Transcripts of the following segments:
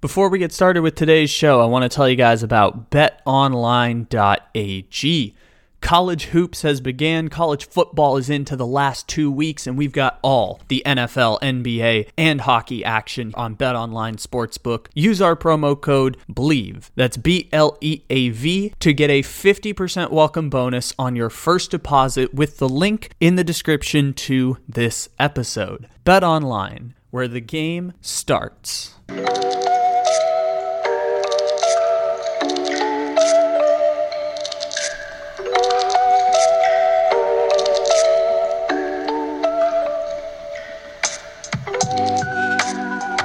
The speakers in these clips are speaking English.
Before we get started with today's show, I want to tell you guys about betonline.ag. College hoops has began. College football is into the last two weeks, and we've got all the NFL, NBA, and hockey action on BetOnline Sportsbook. Use our promo code BLEAV, that's B L E A V, to get a 50% welcome bonus on your first deposit with the link in the description to this episode. BetOnline, where the game starts.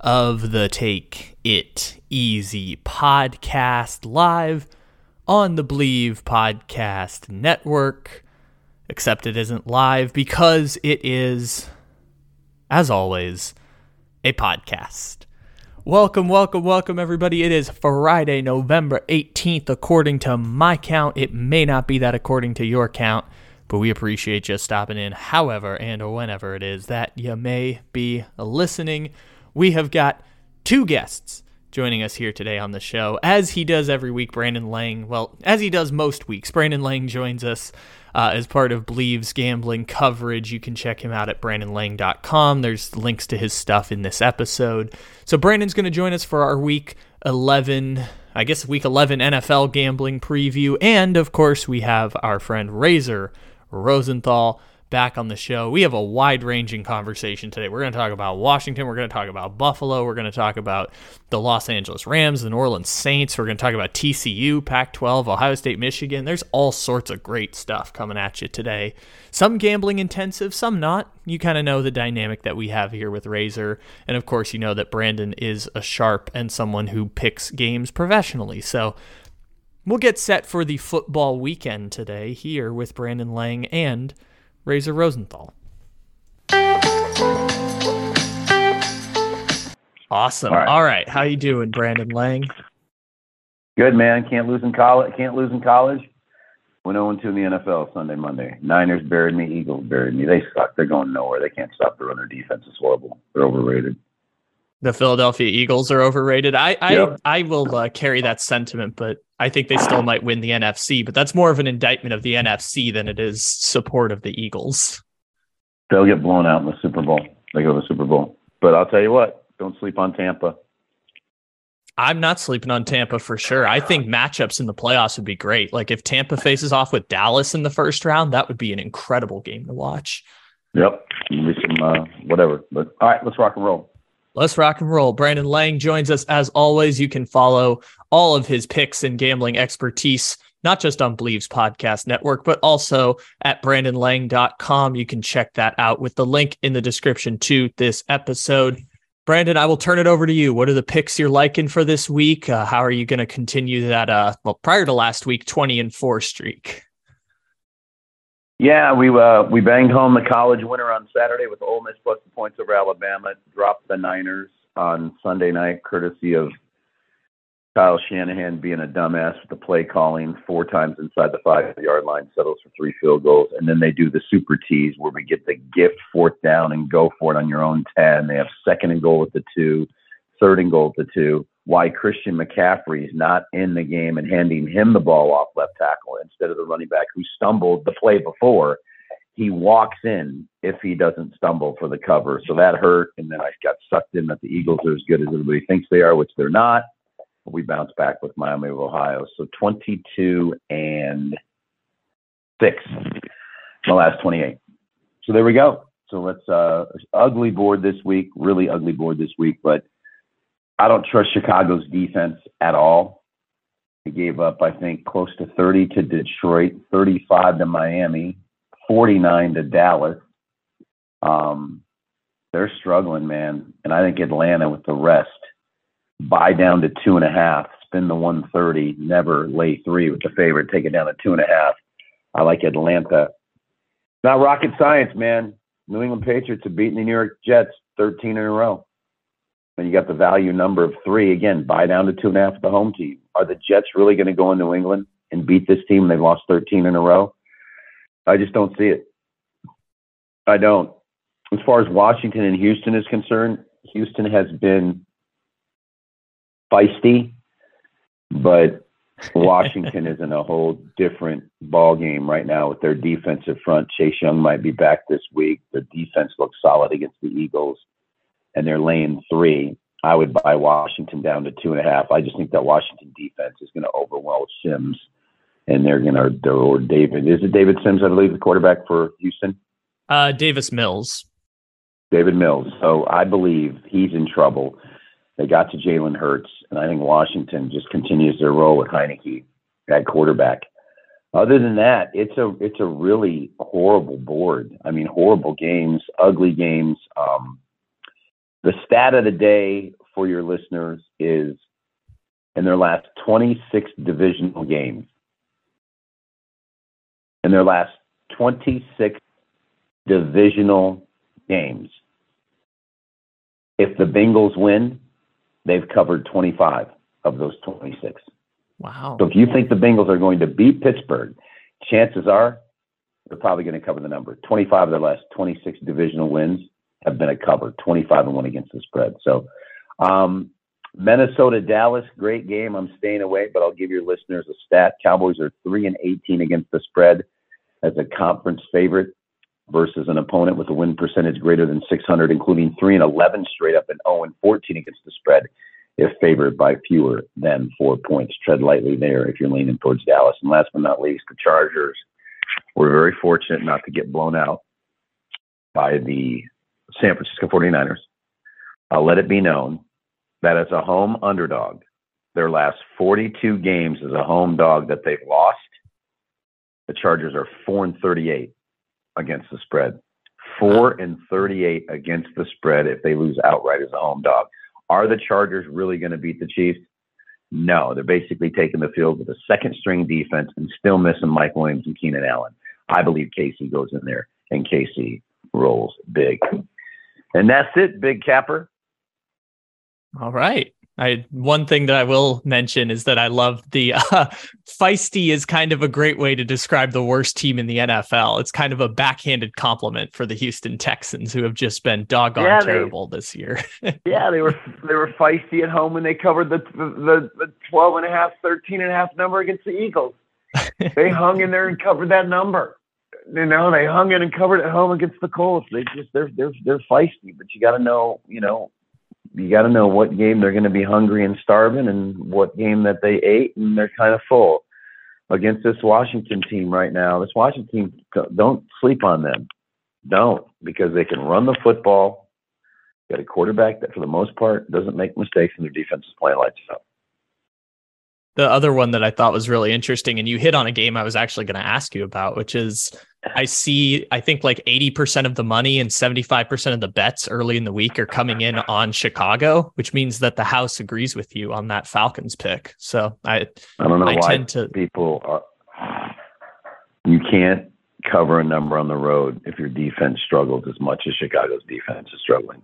of the Take It Easy podcast live on the Bleav Podcast Network. Except it isn't live because it is, as always, a podcast. Welcome, welcome, welcome, everybody. It is Friday, November 18th, according to my count. It may not be that according to your count, but we appreciate you stopping in, however and or whenever it is that you may be listening we have got two guests joining us here today on the show. As he does every week, Brandon Lang, well, as he does most weeks, Brandon Lang joins us uh, as part of Bleav's gambling coverage. You can check him out at brandonlang.com. There's links to his stuff in this episode. So, Brandon's going to join us for our week 11, I guess week 11 NFL gambling preview. And of course, we have our friend Razor Rosenthal back on the show. We have a wide ranging conversation today. We're going to talk about Washington. We're going to talk about Buffalo. We're going to talk about the Los Angeles Rams, the New Orleans Saints. We're going to talk about TCU, Pac 12, Ohio State, Michigan. There's all sorts of great stuff coming at you today. Some gambling intensive, some not. You kind of know the dynamic that we have here with Razor. And of course, you know that Brandon is a sharp and someone who picks games professionally. So, We'll get set for the football weekend today here with Brandon Lang and Razor Rosenthal. Awesome. All right. All right. How you doing, Brandon Lang? Good man. Can't lose in college. Can't lose in college. Went 0 2 in the NFL Sunday, Monday. Niners buried me. Eagles buried me. They suck. They're going nowhere. They can't stop the run. Their defense is horrible. They're overrated. The Philadelphia Eagles are overrated. I I, yep. I will uh, carry that sentiment, but I think they still might win the NFC. But that's more of an indictment of the NFC than it is support of the Eagles. They'll get blown out in the Super Bowl. They go to the Super Bowl. But I'll tell you what, don't sleep on Tampa. I'm not sleeping on Tampa for sure. I think matchups in the playoffs would be great. Like if Tampa faces off with Dallas in the first round, that would be an incredible game to watch. Yep. Some, uh, whatever. But all right, let's rock and roll. Let's rock and roll. Brandon Lang joins us as always. You can follow all of his picks and gambling expertise, not just on Bleav's podcast network, but also at brandonlang.com. You can check that out with the link in the description to this episode. Brandon, I will turn it over to you. What are the picks you're liking for this week? Uh, how are you going to continue that? Uh, well, prior to last week, 20 and four streak. Yeah, we uh, we banged home the college winner on Saturday with Ole Miss plus the points over Alabama. Dropped the Niners on Sunday night, courtesy of Kyle Shanahan being a dumbass with the play calling four times inside the five yard line, settles for three field goals, and then they do the super tease where we get the gift fourth down and go for it on your own ten. They have second and goal at the two, third and goal at the two why Christian McCaffrey is not in the game and handing him the ball off left tackle instead of the running back who stumbled the play before. He walks in if he doesn't stumble for the cover. So that hurt. And then I got sucked in that the Eagles are as good as everybody thinks they are, which they're not. We bounce back with Miami of Ohio. So 22 and 6 the last 28. So there we go. So let's uh ugly board this week, really ugly board this week, but I don't trust Chicago's defense at all. They gave up, I think, close to 30 to Detroit, 35 to Miami, 49 to Dallas. Um, they're struggling, man. And I think Atlanta with the rest buy down to two and a half, spin the 130, never lay three with the favorite, take it down to two and a half. I like Atlanta. Not rocket science, man. New England Patriots have beaten the New York Jets 13 in a row. And you got the value number of three. Again, buy down to two and a half the home team. Are the Jets really going to go in New England and beat this team? They've lost 13 in a row. I just don't see it. I don't. As far as Washington and Houston is concerned, Houston has been feisty, but Washington is in a whole different ball game right now with their defensive front. Chase Young might be back this week. The defense looks solid against the Eagles, and they're laying three. I would buy Washington down to two and a half. I just think that Washington defense is going to overwhelm Sims, and they're going to or David. Is it David Sims? I believe the quarterback for Houston. Uh, Davis Mills. David Mills. So I believe he's in trouble. They got to Jalen Hurts, and I think Washington just continues their roll with Heinicke at quarterback. Other than that, it's a it's a really horrible board. I mean, horrible games, ugly games. Um, the stat of the day for your listeners is in their last 26 divisional games, in their last 26 divisional games, if the Bengals win, they've covered 25 of those 26. Wow. So if you think the Bengals are going to beat Pittsburgh, chances are they're probably going to cover the number. 25 of their last 26 divisional wins have been a cover, 25 and 1 against the spread. So um, Minnesota Dallas, great game. I'm staying away, but I'll give your listeners a stat. Cowboys are 3 and 18 against the spread as a conference favorite versus an opponent with a win percentage greater than 600, including 3 and 11 straight up and 0 and 14 against the spread if favored by fewer than four points. Tread lightly there if you're leaning towards Dallas. And last but not least, the Chargers were very fortunate not to get blown out by the San Francisco 49ers. I'll let it be known that as a home underdog, their last 42 games as a home dog that they've lost, the Chargers are 4 and 38 against the spread. Four and 38 against the spread if they lose outright as a home dog. Are the Chargers really going to beat the Chiefs? No, they're basically taking the field with a second string defense and still missing Mike Williams and Keenan Allen. I believe KC goes in there and KC rolls big. And that's it, Big Capper. All right. I one thing that I will mention is that I love the uh, feisty is kind of a great way to describe the worst team in the NFL. It's kind of a backhanded compliment for the Houston Texans who have just been doggone yeah, terrible this year. yeah, they were they were feisty at home and they covered the the, the 12 and a half, 13 and a half number against the Eagles. they hung in there and covered that number. You know, they hung in and covered at home against the Colts. They just they're they're they're feisty, but you got to know, you know, you got to know what game they're going to be hungry and starving and what game that they ate and they're kind of full against this Washington team right now. This Washington team, don't sleep on them. Don't, because they can run the football. Got a quarterback that, for the most part, doesn't make mistakes, and their defense is playing lights out the other one that I thought was really interesting, and you hit on a game I was actually going to ask you about, which is I see, I think like 80% of the money and 75% of the bets early in the week are coming in on Chicago, which means that the house agrees with you on that Falcons pick. So I, I don't know I why to, people are, you can't cover a number on the road if your defense struggles as much as Chicago's defense is struggling.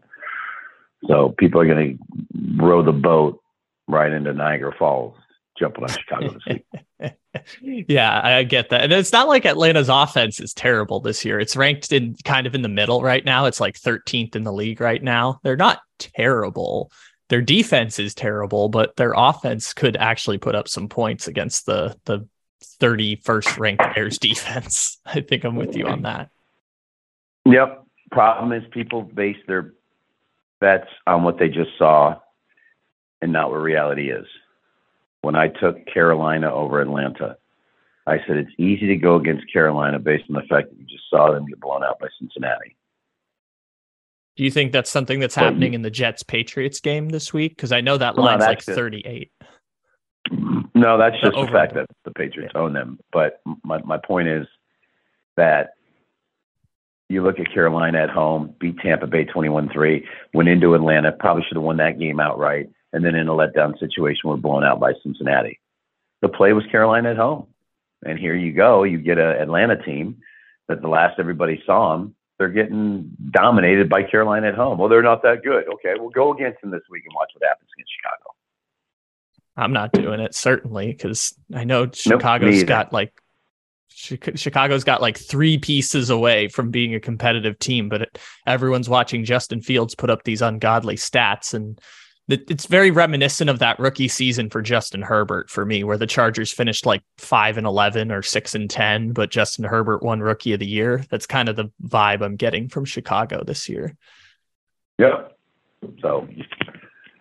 So people are going to row the boat right into Niagara Falls jumping on Chicago this week. yeah, I get that. And it's not like Atlanta's offense is terrible this year. It's ranked in kind of in the middle right now. It's like 13th in the league right now. They're not terrible. Their defense is terrible, but their offense could actually put up some points against the the 31st ranked Bears defense. I think I'm with you on that. Yep. Problem is people base their bets on what they just saw and not what reality is when I took Carolina over Atlanta. I said it's easy to go against Carolina based on the fact that you just saw them get blown out by Cincinnati. Do you think that's something that's but happening in the Jets Patriots game this week? Because I know that line's no, like 38. No, that's just the, the fact that the Patriots yeah. own them. But my, my point is that you look at Carolina at home, beat Tampa Bay 21 3, went into Atlanta, probably should have won that game outright and then in a letdown situation, we're blown out by Cincinnati. The play was Carolina at home, and here you go. You get an Atlanta team that the last everybody saw them, they're getting dominated by Carolina at home. Well, they're not that good. Okay, we'll go against them this week and watch what happens against Chicago. I'm not doing it certainly because I know Chicago's nope, got like Chicago's got like three pieces away from being a competitive team, but it, everyone's watching Justin Fields put up these ungodly stats and it's very reminiscent of that rookie season for Justin Herbert for me, where the Chargers finished like five and eleven or six and ten, but Justin Herbert won Rookie of the Year. That's kind of the vibe I'm getting from Chicago this year. Yep. So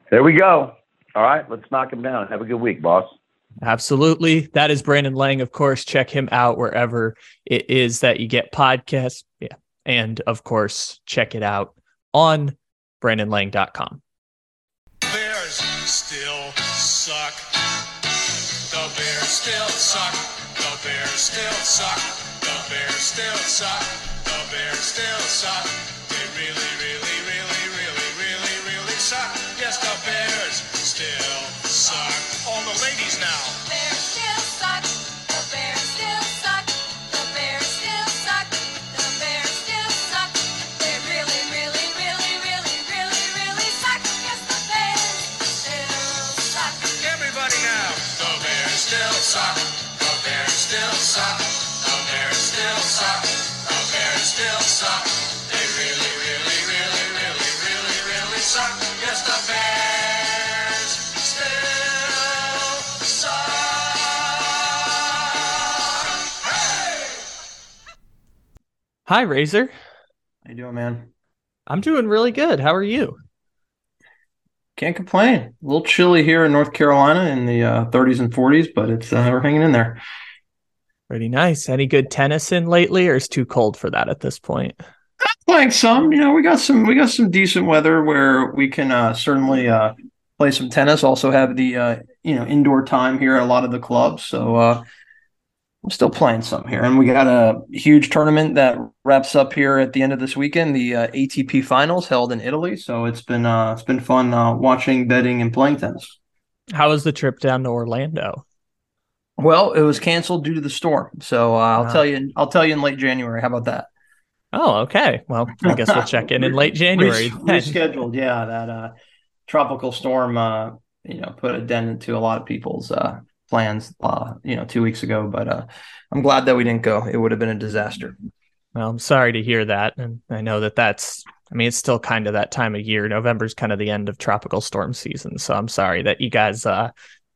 there we go. All right, let's knock him down. Have a good week, boss. Absolutely. That is Brandon Lang, of course. Check him out wherever it is that you get podcasts. Yeah. And of course, check it out on brandonlang.com. still suck. The Bears still suck. The Bears still suck. Hi, Razor. How you doing, man? I'm doing really good. How are you? Can't complain. A little chilly here in North Carolina in the uh, 30s and 40s, but it's uh, we're hanging in there. Pretty nice. Any good tennis in lately, or is too cold for that at this point? I'm Playing some. You know, we got some. We got some decent weather where we can uh, certainly uh, play some tennis. Also have the uh, you know indoor time here at a lot of the clubs. So uh, I'm still playing some here, and we got a huge tournament that wraps up here at the end of this weekend. The uh, ATP Finals held in Italy, so it's been uh, it's been fun uh, watching, betting, and playing tennis. How was the trip down to Orlando? Well, it was canceled due to the storm, so uh, I'll tell you. I'll tell you in late January. How about that? Oh, okay. Well, I guess we'll check in in late January. rescheduled, yeah. That uh, tropical storm, uh, you know, put a dent into a lot of people's plans, uh, you know, two weeks ago. But uh, I'm glad that we didn't go. It would have been a disaster. Well, I'm sorry to hear that, and I know that that's. I mean, it's still kind of that time of year. November's kind of the end of tropical storm season, so I'm sorry that you guys uh,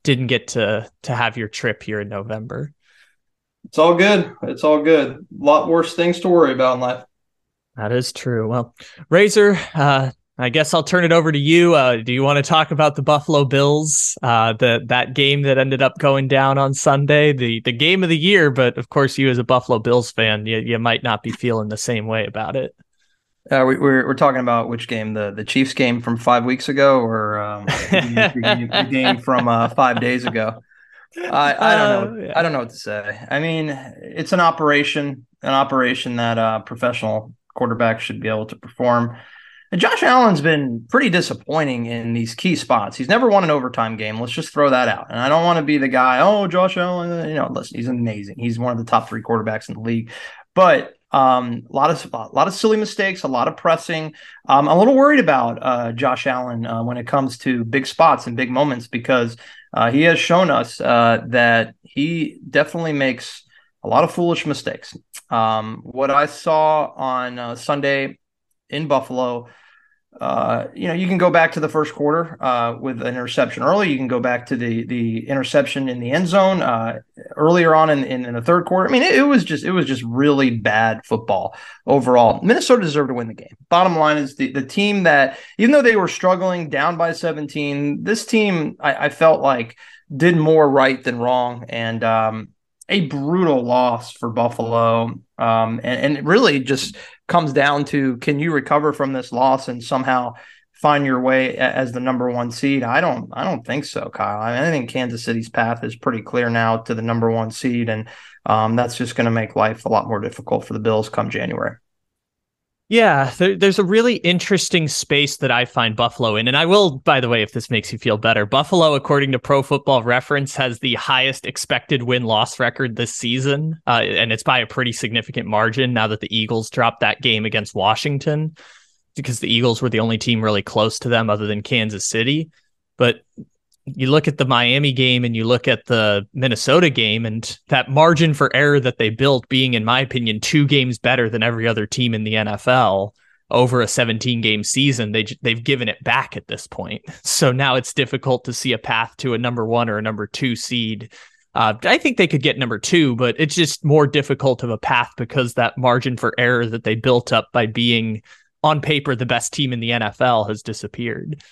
didn't get to to have your trip here in November. It's all good. It's all good. A lot worse things to worry about in life. That is true. Well, Razor, uh, I guess I'll turn it over to you. Uh, do you want to talk about the Buffalo Bills, uh, the that game that ended up going down on Sunday, the the game of the year? But of course, you as a Buffalo Bills fan, you, you might not be feeling the same way about it. Uh, we, are we're, we're talking about which game the the Chiefs game from five weeks ago, or um, the game from uh, five days ago. I, I don't know. Uh, yeah. I don't know what to say. I mean, it's an operation, an operation that uh, professional quarterbacks should be able to perform. And Josh Allen's been pretty disappointing in these key spots. He's never won an overtime game. Let's just throw that out. And I don't want to be the guy, oh, Josh Allen, you know, listen, he's amazing. He's one of the top three quarterbacks in the league. But um, a lot of a lot of silly mistakes, a lot of pressing. Um, I'm a little worried about uh, Josh Allen uh, when it comes to big spots and big moments because uh, he has shown us uh, that he definitely makes a lot of foolish mistakes. Um, what I saw on uh, Sunday in Buffalo. Uh, you know, you can go back to the first quarter uh, with an interception early. You can go back to the the interception in the end zone uh, earlier on in, in, in, the third quarter. I mean, it, it, was just it was just really bad football overall. Minnesota deserved to win the game. Bottom line is the the team that even though they were struggling down by 17, this team I, I felt like did more right than wrong, and um, a brutal loss for Buffalo. Um, and, and it really just comes down to can you recover from this loss and somehow find your way as the number one seed? I don't I don't think so, Kyle. I, mean, I think Kansas City's path is pretty clear now to the number one seed, and um, that's just going to make life a lot more difficult for the Bills come January. Yeah, there, there's a really interesting space that I find Buffalo in. And I will, by the way, if this makes you feel better, Buffalo, according to Pro Football Reference, has the highest expected win loss record this season. Uh, and it's by a pretty significant margin now that the Eagles dropped that game against Washington because the Eagles were the only team really close to them other than Kansas City. But you look at the Miami game and you look at the Minnesota game, and that margin for error that they built being, in my opinion, two games better than every other team in the NFL over a 17 game season, they they've given it back at this point. So now it's difficult to see a path to a number one or a number two seed. Uh, I think they could get number two, but it's just more difficult of a path because that margin for error that they built up by being on paper the best team in the NFL has disappeared.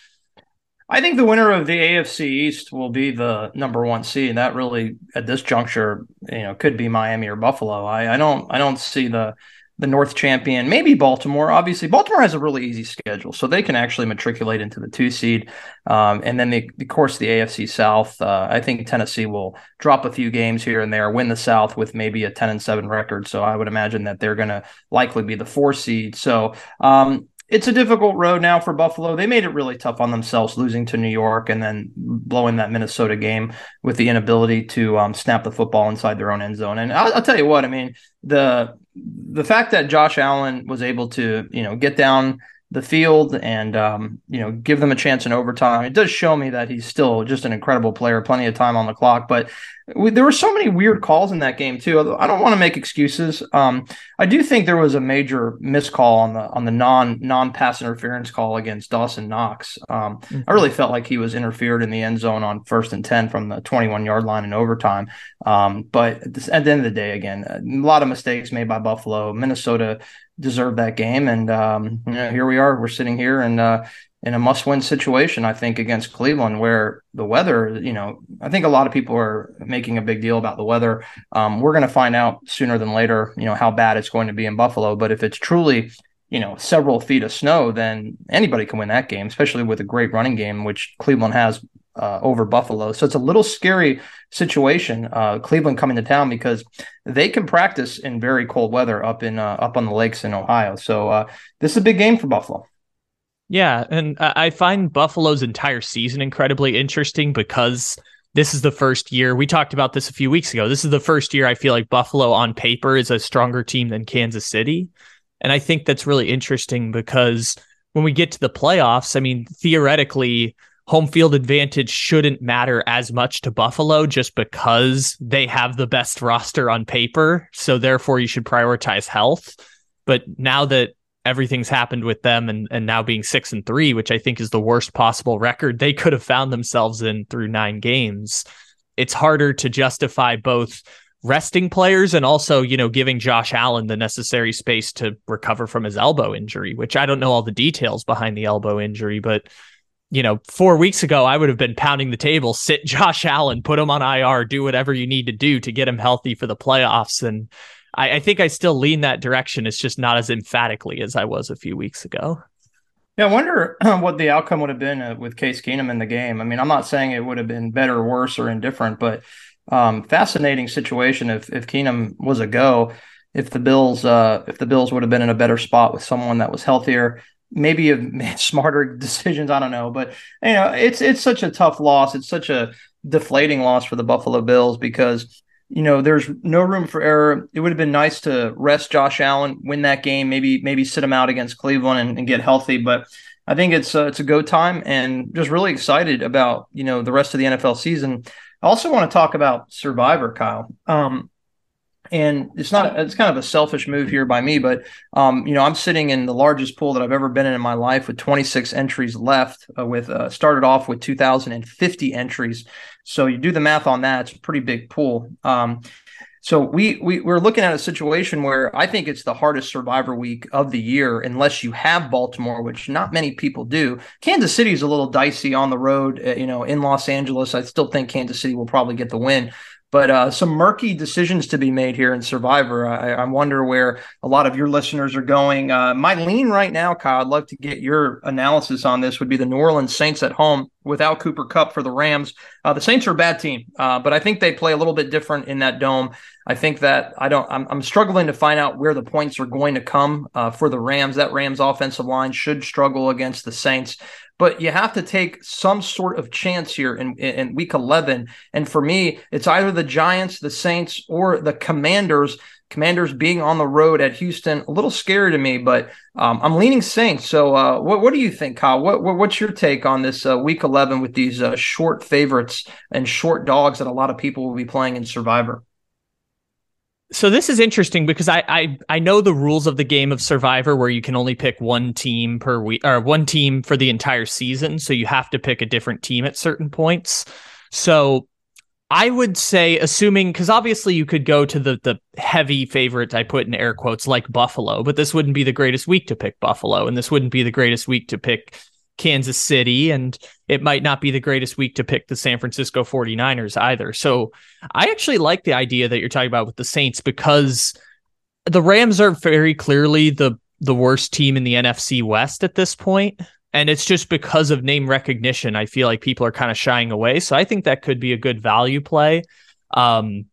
I think the winner of the AFC East will be the number one seed, and that really, at this juncture, you know, could be Miami or Buffalo. I, I don't, I don't see the the North champion, maybe Baltimore. Obviously, Baltimore has a really easy schedule, so they can actually matriculate into the two seed. Um, and then, the, of course, the AFC South. Uh, I think Tennessee will drop a few games here and there, win the South with maybe a ten and seven record. So I would imagine that they're going to likely be the four seed. So um, it's a difficult road now for Buffalo. They made it really tough on themselves, losing to New York and then blowing that Minnesota game with the inability to um, snap the football inside their own end zone. And I'll, I'll, tell you what, I mean the the fact that Josh Allen was able to you know get down the field and um, you know give them a chance in overtime. It does show me that he's still just an incredible player, plenty of time on the clock. But we, there were so many weird calls in that game too. I don't want to make excuses. Um, I do think there was a major miscall on the on the non non pass interference call against Dawson Knox. Um, mm-hmm. I really felt like he was interfered in the end zone on first and ten from the 21 yard line in overtime. Um, but at, this, at the end of the day, again, a lot of mistakes made by Buffalo. Minnesota deserved that game. And um, you know, here we are. We're sitting here and uh, in a must-win situation, I think, against Cleveland, where the weather. You know, I think a lot of people are making a big deal about the weather. Um, we're going to find out sooner than later. You know how bad it's going to be in Buffalo. But if it's truly you know several feet of snow, then anybody can win that game, especially with a great running game, which Cleveland has uh, over Buffalo. So it's a little scary situation. Uh, Cleveland coming to town because they can practice in very cold weather up in uh, up on the lakes in Ohio. So uh, this is a big game for Buffalo. Yeah, and I find Buffalo's entire season incredibly interesting because this is the first year we talked about this a few weeks ago. This is the first year I feel like Buffalo on paper is a stronger team than Kansas City. And I think that's really interesting because when we get to the playoffs, I mean, theoretically, home field advantage shouldn't matter as much to Buffalo just because they have the best roster on paper. So therefore, you should prioritize health. But now that everything's happened with them and, and now being six and three, which I think is the worst possible record they could have found themselves in through nine games, it's harder to justify both resting players and also, you know, giving Josh Allen the necessary space to recover from his elbow injury, which I don't know all the details behind the elbow injury, but you know, four weeks ago, I would have been pounding the table, sit Josh Allen, put him on IR, do whatever you need to do to get him healthy for the playoffs. And I, I think I still lean that direction. It's just not as emphatically as I was a few weeks ago. Yeah, I wonder what the outcome would have been uh, with Case Keenum in the game. I mean, I'm not saying it would have been better, worse, or indifferent, but um, fascinating situation if if Keenum was a go. If the Bills, uh, if the Bills would have been in a better spot with someone that was healthier, maybe have made smarter decisions. I don't know, but you know, it's it's such a tough loss. It's such a deflating loss for the Buffalo Bills because you know there's no room for error. It would have been nice to rest Josh Allen, win that game, maybe maybe sit him out against Cleveland and, and get healthy, but. I think it's uh, it's a go time, and just really excited about you know the rest of the NFL season. I also want to talk about Survivor, Kyle. Um, and it's not it's kind of a selfish move here by me but um, you know i'm sitting in the largest pool that i've ever been in in my life with 26 entries left uh, with uh, started off with 2050 entries so you do the math on that it's a pretty big pool um, so we, we we're looking at a situation where I think it's the hardest survivor week of the year, unless you have Baltimore, which not many people do. Kansas City is a little dicey on the road, uh, you know, in Los Angeles. I still think Kansas City will probably get the win, but uh, some murky decisions to be made here in Survivor. I, I, wonder where a lot of your listeners are going. Uh, my lean right now, Kyle, I'd love to get your analysis on this. Would be the New Orleans Saints at home without Cooper Kupp for the Rams. Uh, the Saints are a bad team, uh, but I think they play a little bit different in that dome. I think that I don't. I'm, I'm struggling to find out where the points are going to come uh, for the Rams. That Rams offensive line should struggle against the Saints but you have to take some sort of chance here in, in week 11. And for me, it's either the Giants, the Saints, or the Commanders. Commanders being on the road at Houston, a little scary to me, but um, I'm leaning Saints. So, uh, what, what do you think, Kyle? What, what what's your take on this uh, Week 11 with these uh, short favorites and short dogs that a lot of people will be playing in Survivor? So this is interesting because I, I I know the rules of the game of Survivor where you can only pick one team per week or one team for the entire season. So you have to pick a different team at certain points. So I would say, assuming because obviously you could go to the the heavy favorite I put in air quotes like Buffalo, but this wouldn't be the greatest week to pick Buffalo, and this wouldn't be the greatest week to pick Kansas City, and it might not be the greatest week to pick the San Francisco 49ers either. So I actually like the idea that you're talking about with the Saints because the Rams are very clearly the the worst team in the NFC West at this point. And it's just because of name recognition. I feel like people are kind of shying away. So I think that could be a good value play. Um,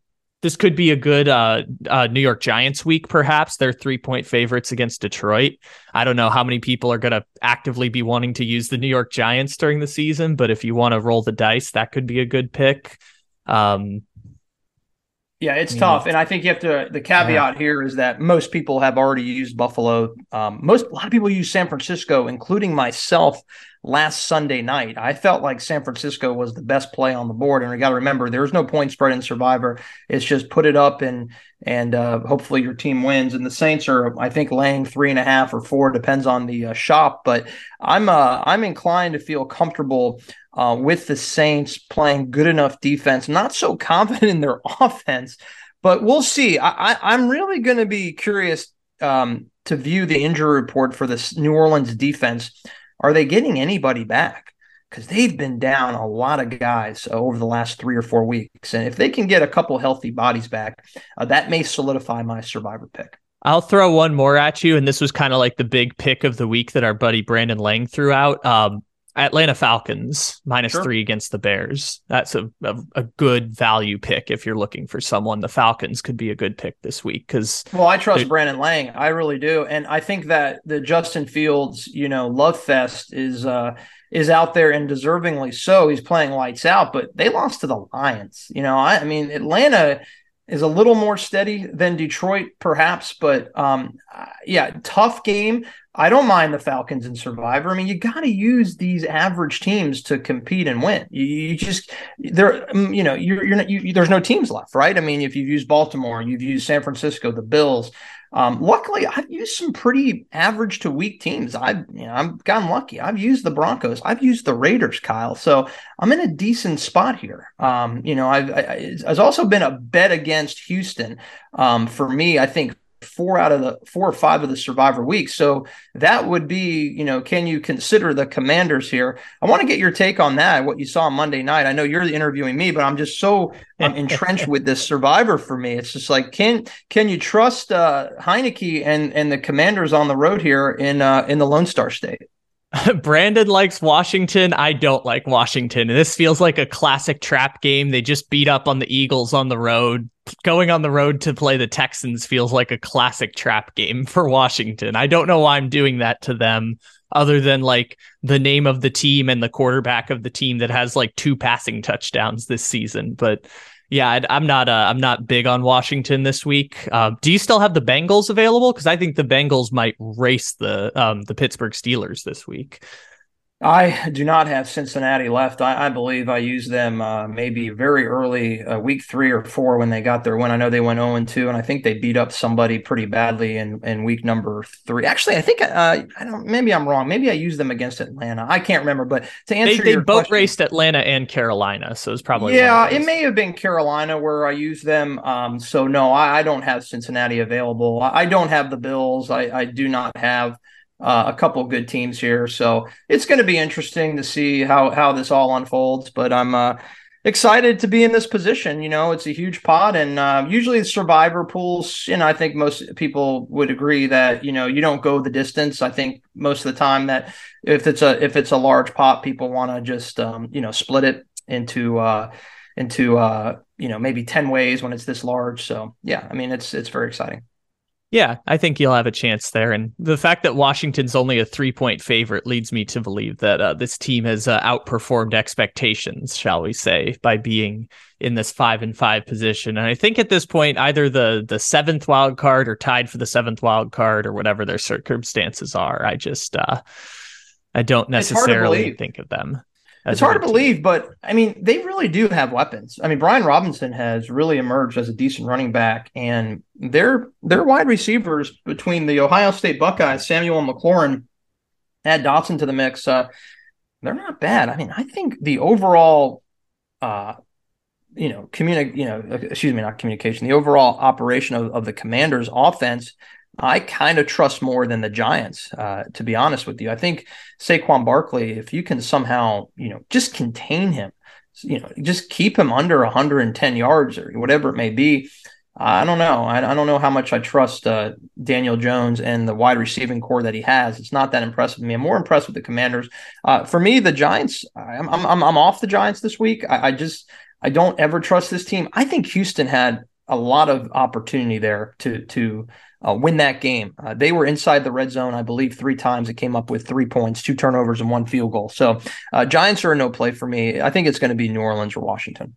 this could be a good uh, uh, New York Giants week, perhaps. They're three point favorites against Detroit. I don't know how many people are going to actively be wanting to use the New York Giants during the season, but if you want to roll the dice, that could be a good pick. Um, yeah, it's tough, and I think you have to. The caveat yeah. here is that most people have already used Buffalo. Um, most a lot of people use San Francisco, including myself. Last Sunday night, I felt like San Francisco was the best play on the board, and we got to remember there's no point spread in Survivor. It's just put it up and and uh, hopefully your team wins. And the Saints are, I think, laying three and a half or four depends on the uh, shop. But I'm uh, I'm inclined to feel comfortable uh, with the Saints playing good enough defense. Not so confident in their offense, but we'll see. I, am really going to be curious um, to view the injury report for this New Orleans defense. Are they getting anybody back? Because they've been down a lot of guys over the last three or four weeks, and if they can get a couple healthy bodies back, uh, that may solidify my survivor pick. I'll throw one more at you, and this was kind of like the big pick of the week that our buddy Brandon Lang threw out. Um, Atlanta Falcons minus sure. three against the Bears. That's a, a, a good value pick if you're looking for someone. The Falcons could be a good pick this week because. Well, I trust Brandon Lang. I really do, and I think that the Justin Fields, you know, love fest is uh is out there and deservingly so. He's playing lights out, but they lost to the Lions. You know, I, I mean, Atlanta is a little more steady than Detroit, perhaps, but um, yeah, tough game. I don't mind the Falcons and Survivor. I mean, you got to use these average teams to compete and win. You, you just there, um, you know, you're you're not, you, there's no teams left, right? I mean, if you've used Baltimore, you've used San Francisco, the Bills. Um, luckily, I've used some pretty average to weak teams. I've you know I've gotten lucky. I've used the Broncos. I've used the Raiders, Kyle. So I'm in a decent spot here. Um, you know, I've I, I've also been a bet against Houston. Um, for me, I think four out of the four or five of the survivor weeks. So that would be, you know, can you consider the commanders here? I want to get your take on that, what you saw on Monday night. I know you're interviewing me, but I'm just so entrenched with this survivor for me. It's just like, can can you trust uh Heinicke and and the commanders on the road here in uh in the Lone Star State? Brandon likes Washington. I don't like Washington. And this feels like a classic trap game. They just beat up on the Eagles on the road. Going on the road to play the Texans feels like a classic trap game for Washington. I don't know why I'm doing that to them, other than like the name of the team and the quarterback of the team that has like two passing touchdowns this season. But yeah, I'm not. Uh, I'm not big on Washington this week. Uh, do you still have the Bengals available? Because I think the Bengals might race the um, the Pittsburgh Steelers this week. I do not have Cincinnati left. I, I believe I used them uh, maybe very early, uh, week three or four, when they got their win. I know they went 0 2, and I think they beat up somebody pretty badly in, in week number three. Actually, I think uh, I don't. Maybe I'm wrong. Maybe I used them against Atlanta. I can't remember. But to answer, they, they both question, raced Atlanta and Carolina, so it's probably yeah. It may have been Carolina where I used them. Um, so no, I, I don't have Cincinnati available. I, I don't have the Bills. I, I do not have uh, a couple good teams here. So it's going to be interesting to see how how this all unfolds. But I'm uh, excited to be in this position. You know, it's a huge pot, and uh, usually the survivor pools. You know, I think most people would agree that you know you don't go the distance. I think most of the time that if it's a if it's a large pot, people want to just um, you know split it into uh, into uh, you know maybe ten ways when it's this large. So yeah, I mean it's it's very exciting. Yeah, I think you'll have a chance there. And the fact that Washington's only a three point favorite leads me to believe that uh, this team has uh, outperformed expectations, shall we say, by being in this five and five position. And I think at this point, either the the seventh wild card or tied for the seventh wild card or whatever their circumstances are. I just uh, I don't necessarily think of them. It's hard to believe, but I mean, they really do have weapons. I mean, Brian Robinson has really emerged as a decent running back, and their their wide receivers between the Ohio State Buckeyes, Samuel McLaurin, add Dotson to the mix. Uh, they're not bad. I mean, I think the overall, uh, you know, communic, you know, excuse me, not communication, the overall operation of, of the Commanders' offense I kind of trust more than the Giants, uh, to be honest with you. I think Saquon Barkley, if you can somehow, you know, just contain him, you know, just keep him under 110 yards or whatever it may be. I don't know. I, I don't know how much I trust uh, Daniel Jones and the wide receiving corps that he has. It's not that impressive to me. I'm more impressed with the Commanders. Uh, for me, the Giants. I'm, I'm I'm off the Giants this week. I, I just I don't ever trust this team. I think Houston had a lot of opportunity there to to uh, win that game. Uh, they were inside the red zone, I believe, three times. It came up with three points, two turnovers, and one field goal. So uh, Giants are a no play for me. I think it's going to be New Orleans or Washington.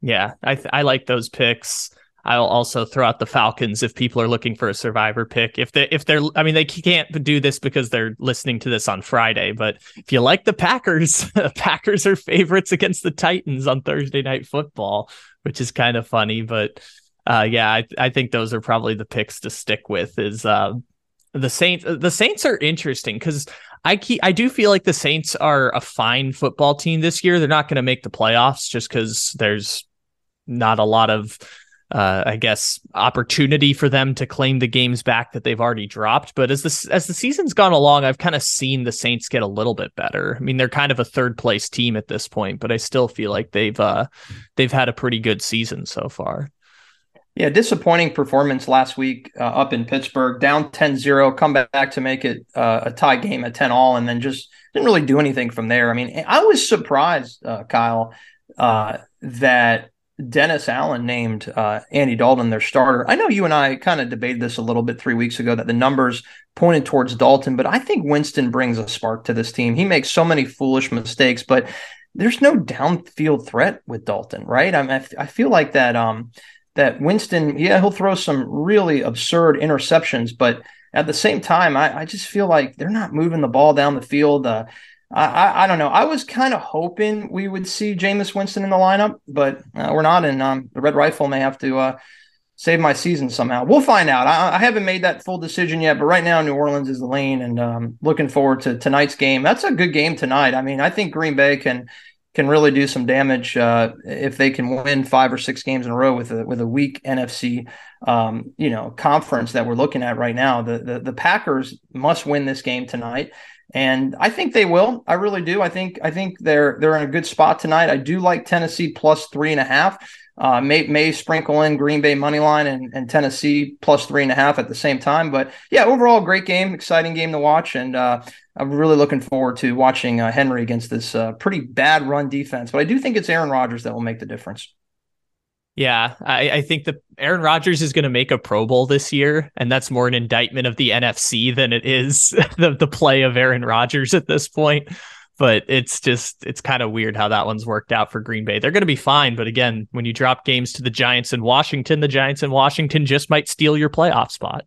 Yeah, I th- I like those picks. I'll also throw out the Falcons if people are looking for a survivor pick. If they if they're I mean they can't do this because they're listening to this on Friday, but if you like the Packers, the Packers are favorites against the Titans on Thursday night football, which is kind of funny, but uh, yeah, I, I think those are probably the picks to stick with. Is uh, the Saints? The Saints are interesting because I keep I do feel like the Saints are a fine football team this year. They're not going to make the playoffs just because there's not a lot of uh, I guess opportunity for them to claim the games back that they've already dropped. But as the as the season's gone along, I've kind of seen the Saints get a little bit better. I mean, they're kind of a third place team at this point, but I still feel like they've uh, they've had a pretty good season so far. Yeah, disappointing performance last week uh, up in Pittsburgh, down 10-0, come back to make it uh, a tie game at 10 all, and then just didn't really do anything from there. I mean, I was surprised, uh, Kyle, uh, that Dennis Allen named uh, Andy Dalton their starter. I know you and I kind of debated this a little bit three weeks ago that the numbers pointed towards Dalton, but I think Winston brings a spark to this team. He makes so many foolish mistakes, but there's no downfield threat with Dalton, right? I mean, I, feel like that um, – that Winston, yeah, he'll throw some really absurd interceptions, but at the same time, I, I just feel like they're not moving the ball down the field. Uh, I, I, don't know. I was kind of hoping we would see Jameis Winston in the lineup, but uh, we're not. And um, the Red Rifle may have to uh, save my season somehow. We'll find out. I, I, haven't made that full decision yet, but right now New Orleans is the lane, and um, looking forward to tonight's game. That's a good game tonight. I mean, I think Green Bay can can really do some damage uh, if they can win five or six games in a row with a with a weak NFC, um, you know, conference that we're looking at right now. The, the the Packers must win this game tonight, and I think they will. I really do. I think I think they're they're in a good spot tonight. I do like Tennessee plus three and a half. Uh, may may sprinkle in Green Bay money line and, and Tennessee plus three and a half at the same time. But yeah, overall, great game, exciting game to watch, and uh, I'm really looking forward to watching uh, Henry against this uh, pretty bad run defense. But I do think it's Aaron Rodgers that will make the difference. Yeah, I, I think the Aaron Rodgers is going to make a Pro Bowl this year, and that's more an indictment of the NFC than it is the the play of Aaron Rodgers at this point but it's just it's kind of weird how that one's worked out for Green Bay. They're going to be fine, but again, when you drop games to the Giants in Washington, the Giants in Washington just might steal your playoff spot.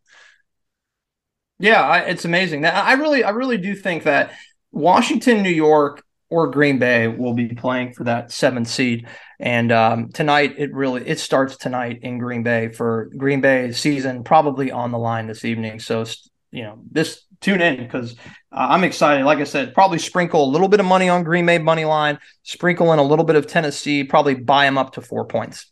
Yeah, I, it's amazing. I really, I really do think that Washington, New York, or Green Bay will be playing for that seventh seed. And um, tonight, it really it starts tonight in Green Bay for Green Bay season, probably on the line this evening. So you know this tune in because uh, I'm excited. Like I said, probably sprinkle a little bit of money on Green Bay money line, sprinkle in a little bit of Tennessee, probably buy them up to four points.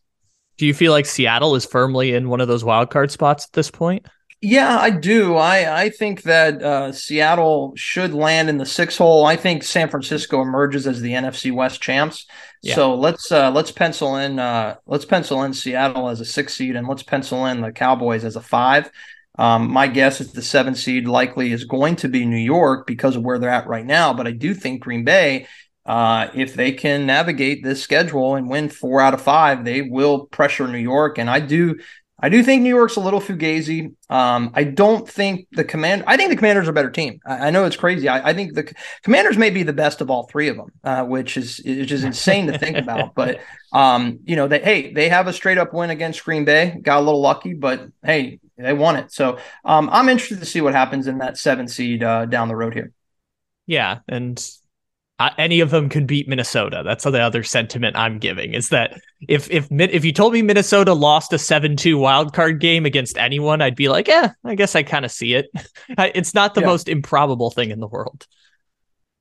Do you feel like Seattle is firmly in one of those wild card spots at this point? Yeah, I do. I I think that uh, Seattle should land in the six hole. I think San Francisco emerges as the NFC West champs. Yeah. So let's uh, let's pencil in uh, let's pencil in Seattle as a six seed, and let's pencil in the Cowboys as a five. Um, my guess is the seven seed likely is going to be New York because of where they're at right now. But I do think Green Bay, uh, if they can navigate this schedule and win four out of five, they will pressure New York. And I do I do think New York's a little fugazi. Um, I don't think the command. I think the Commanders are a better team. I, I know it's crazy. I, I, think the Commanders may be the best of all three of them, uh, which is which is insane to think about. But um, you know, they hey, they have a straight up win against Green Bay. Got a little lucky, but hey, they won it. So um, I'm interested to see what happens in that seven seed uh, down the road here. Yeah, and uh, any of them could beat Minnesota. That's the other sentiment I'm giving is that if if if you told me Minnesota lost a 7-2 wild card game against anyone, I'd be like, "Yeah, I guess I kind of see it." it's not the yeah. most improbable thing in the world.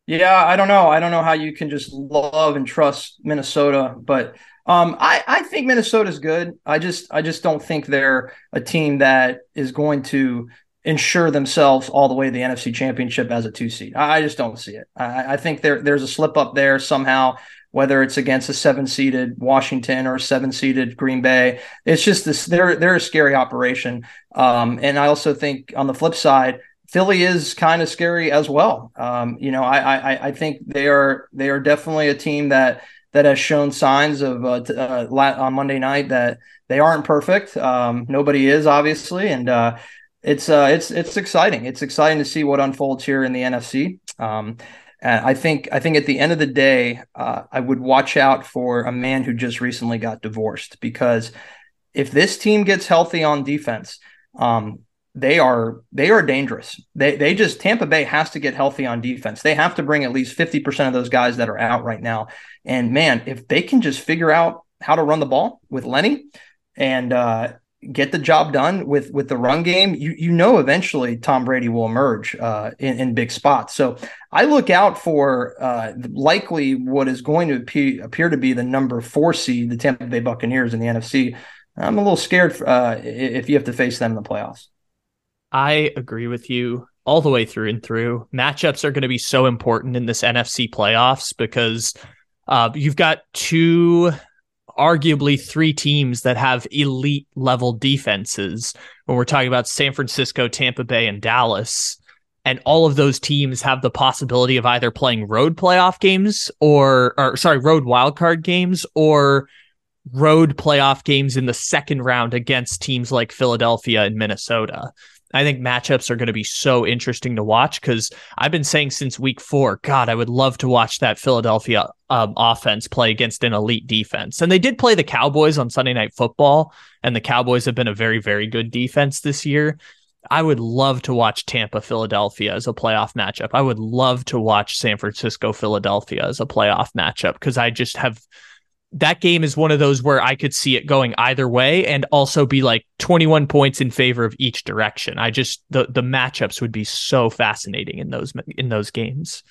Yeah, I don't know. I don't know how you can just love and trust Minnesota, but um, I I think Minnesota's good. I just I just don't think they're a team that is going to ensure themselves all the way to the NFC Championship as a two seed. I, I just don't see it. I, I, think there there's a slip up there somehow, whether it's against a seven seeded Washington or a seven seeded Green Bay. It's just this they're they're a scary operation. Um, and I also think on the flip side, Philly is kind of scary as well. Um, you know, I, I I think they are they are definitely a team that that has shown signs of uh, uh, on Monday night that they aren't perfect. Um, nobody is obviously, and uh, it's uh, it's it's exciting. It's exciting to see what unfolds here in the NFC. Um, I think I think at the end of the day, uh, I would watch out for a man who just recently got divorced because if this team gets healthy on defense, um, they are they are dangerous. They they just Tampa Bay has to get healthy on defense. They have to bring at least fifty percent of those guys that are out right now. And man, if they can just figure out how to run the ball with Lenny and uh, get the job done with with the run game, you you know eventually Tom Brady will emerge uh, in, in big spots. So I look out for uh, likely what is going to appear, appear to be the number four seed, the Tampa Bay Buccaneers in the NFC. I'm a little scared uh, if you have to face them in the playoffs. I agree with you all the way through and through. Matchups are going to be so important in this NFC playoffs because uh, you've got two arguably three teams that have elite level defenses when we're talking about San Francisco, Tampa Bay, and Dallas. And all of those teams have the possibility of either playing road playoff games or, or sorry, road wildcard games or road playoff games in the second round against teams like Philadelphia and Minnesota. I think matchups are going to be so interesting to watch because I've been saying since week four, God, I would love to watch that Philadelphia um, offense play against an elite defense. And they did play the Cowboys on Sunday Night Football, and the Cowboys have been a very, very good defense this year. I would love to watch Tampa Philadelphia as a playoff matchup. I would love to watch San Francisco Philadelphia as a playoff matchup because I just have that game is one of those where I could see it going either way and also be like 21 points in favor of each direction. I just the the matchups would be so fascinating in those in those games.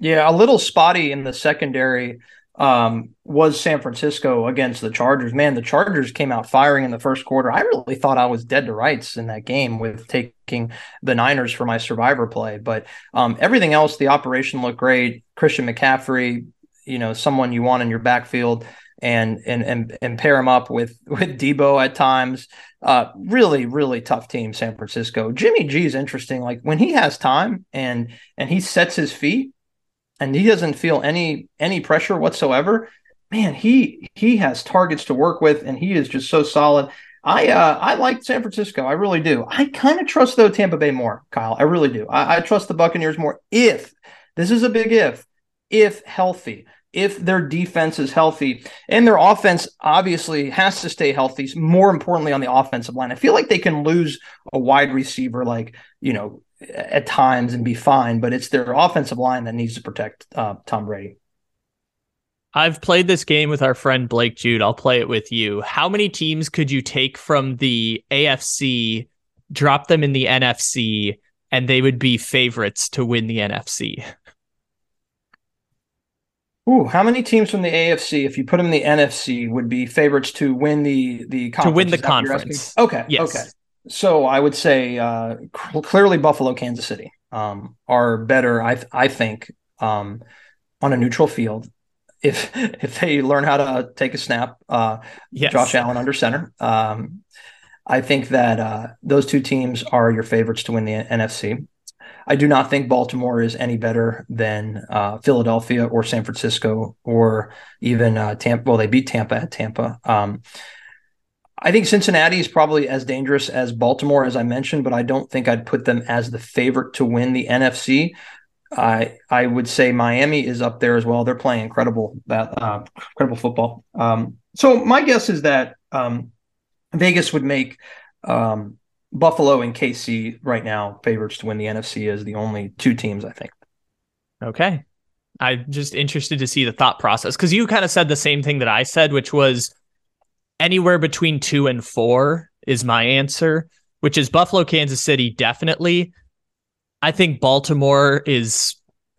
Yeah, a little spotty in the secondary um, was San Francisco against the Chargers. Man, the Chargers came out firing in the first quarter. I really thought I was dead to rights in that game with taking the Niners for my survivor play. But um, everything else, the operation looked great. Christian McCaffrey, you know, someone you want in your backfield and and and, and pair him up with with Deebo at times. Uh, really, really tough team, San Francisco. Jimmy G is interesting. Like when he has time and and he sets his feet and he doesn't feel any any pressure whatsoever. Man, he he has targets to work with, and he is just so solid. I uh, I like San Francisco. I really do. I kind of trust though Tampa Bay more, Kyle. I really do. I, I trust the Buccaneers more if this is a big if if healthy if their defense is healthy and their offense obviously has to stay healthy more importantly on the offensive line i feel like they can lose a wide receiver like you know at times and be fine but it's their offensive line that needs to protect uh, tom brady I've played this game with our friend Blake Jude. I'll play it with you. How many teams could you take from the AFC, drop them in the NFC, and they would be favorites to win the NFC? Ooh, how many teams from the AFC, if you put them in the NFC, would be favorites to win the the conference? to win the conference? Okay, yes. okay. So I would say uh, clearly Buffalo, Kansas City um, are better. I I think um, on a neutral field if if they learn how to take a snap. Uh, yes. Josh Allen under center. Um, I think that uh, those two teams are your favorites to win the NFC. I do not think Baltimore is any better than uh, Philadelphia or San Francisco or even uh, Tampa. Well, they beat Tampa at Tampa. Um, I think Cincinnati is probably as dangerous as Baltimore, as I mentioned, but I don't think I'd put them as the favorite to win the NFC. I I would say Miami is up there as well. They're playing incredible that uh, incredible football. Um, so my guess is that um, Vegas would make um, Buffalo and KC right now favorites to win the NFC as the only two teams. I think. Okay, I'm just interested to see the thought process because you kind of said the same thing that I said, which was anywhere between two and four is my answer, which is Buffalo, Kansas City, definitely. I think Baltimore is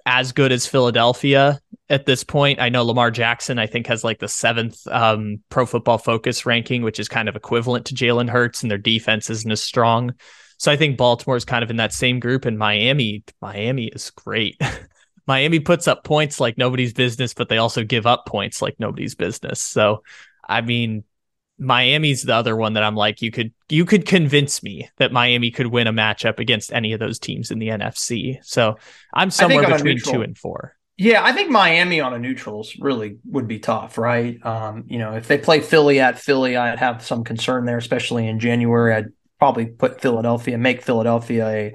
as good as Philadelphia at this point. I know Lamar Jackson, I think, has like the seventh um, pro football focus ranking, which is kind of equivalent to Jalen Hurts, and their defense isn't as strong. So I think Baltimore is kind of in that same group, and Miami, Miami is great. Miami puts up points like nobody's business, but they also give up points like nobody's business. So, I mean, Miami's the other one that I'm like, you could you could convince me that Miami could win a matchup against any of those teams in the NFC. So I'm somewhere between two and four. Yeah, I think Miami on a neutrals really would be tough, right? Um, you know, if they play Philly at Philly, I'd have some concern there, especially in January. I'd probably put Philadelphia, make Philadelphia a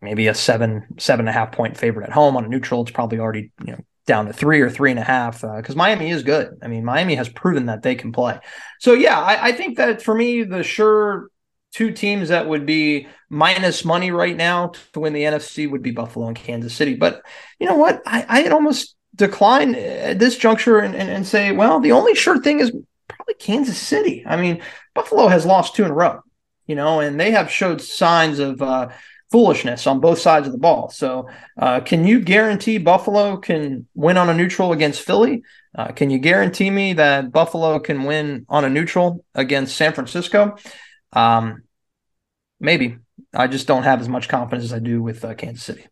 maybe a seven, seven and a half point favorite at home on a neutral. It's probably already, you know, down to three or three and a half because uh, Miami is good. I mean, Miami has proven that they can play. So yeah, I, I, think that for me, the sure two teams that would be minus money right now to win the NFC would be Buffalo and Kansas City. But you know what? I, I'd almost decline at this juncture and, and, and say, well, the only sure thing is probably Kansas City. I mean, Buffalo has lost two in a row, you know, and they have showed signs of uh, foolishness on both sides of the ball. So, uh, can you guarantee Buffalo can win on a neutral against Philly? Uh, can you guarantee me that Buffalo can win on a neutral against San Francisco? Um, maybe. I just don't have as much confidence as I do with uh, Kansas City.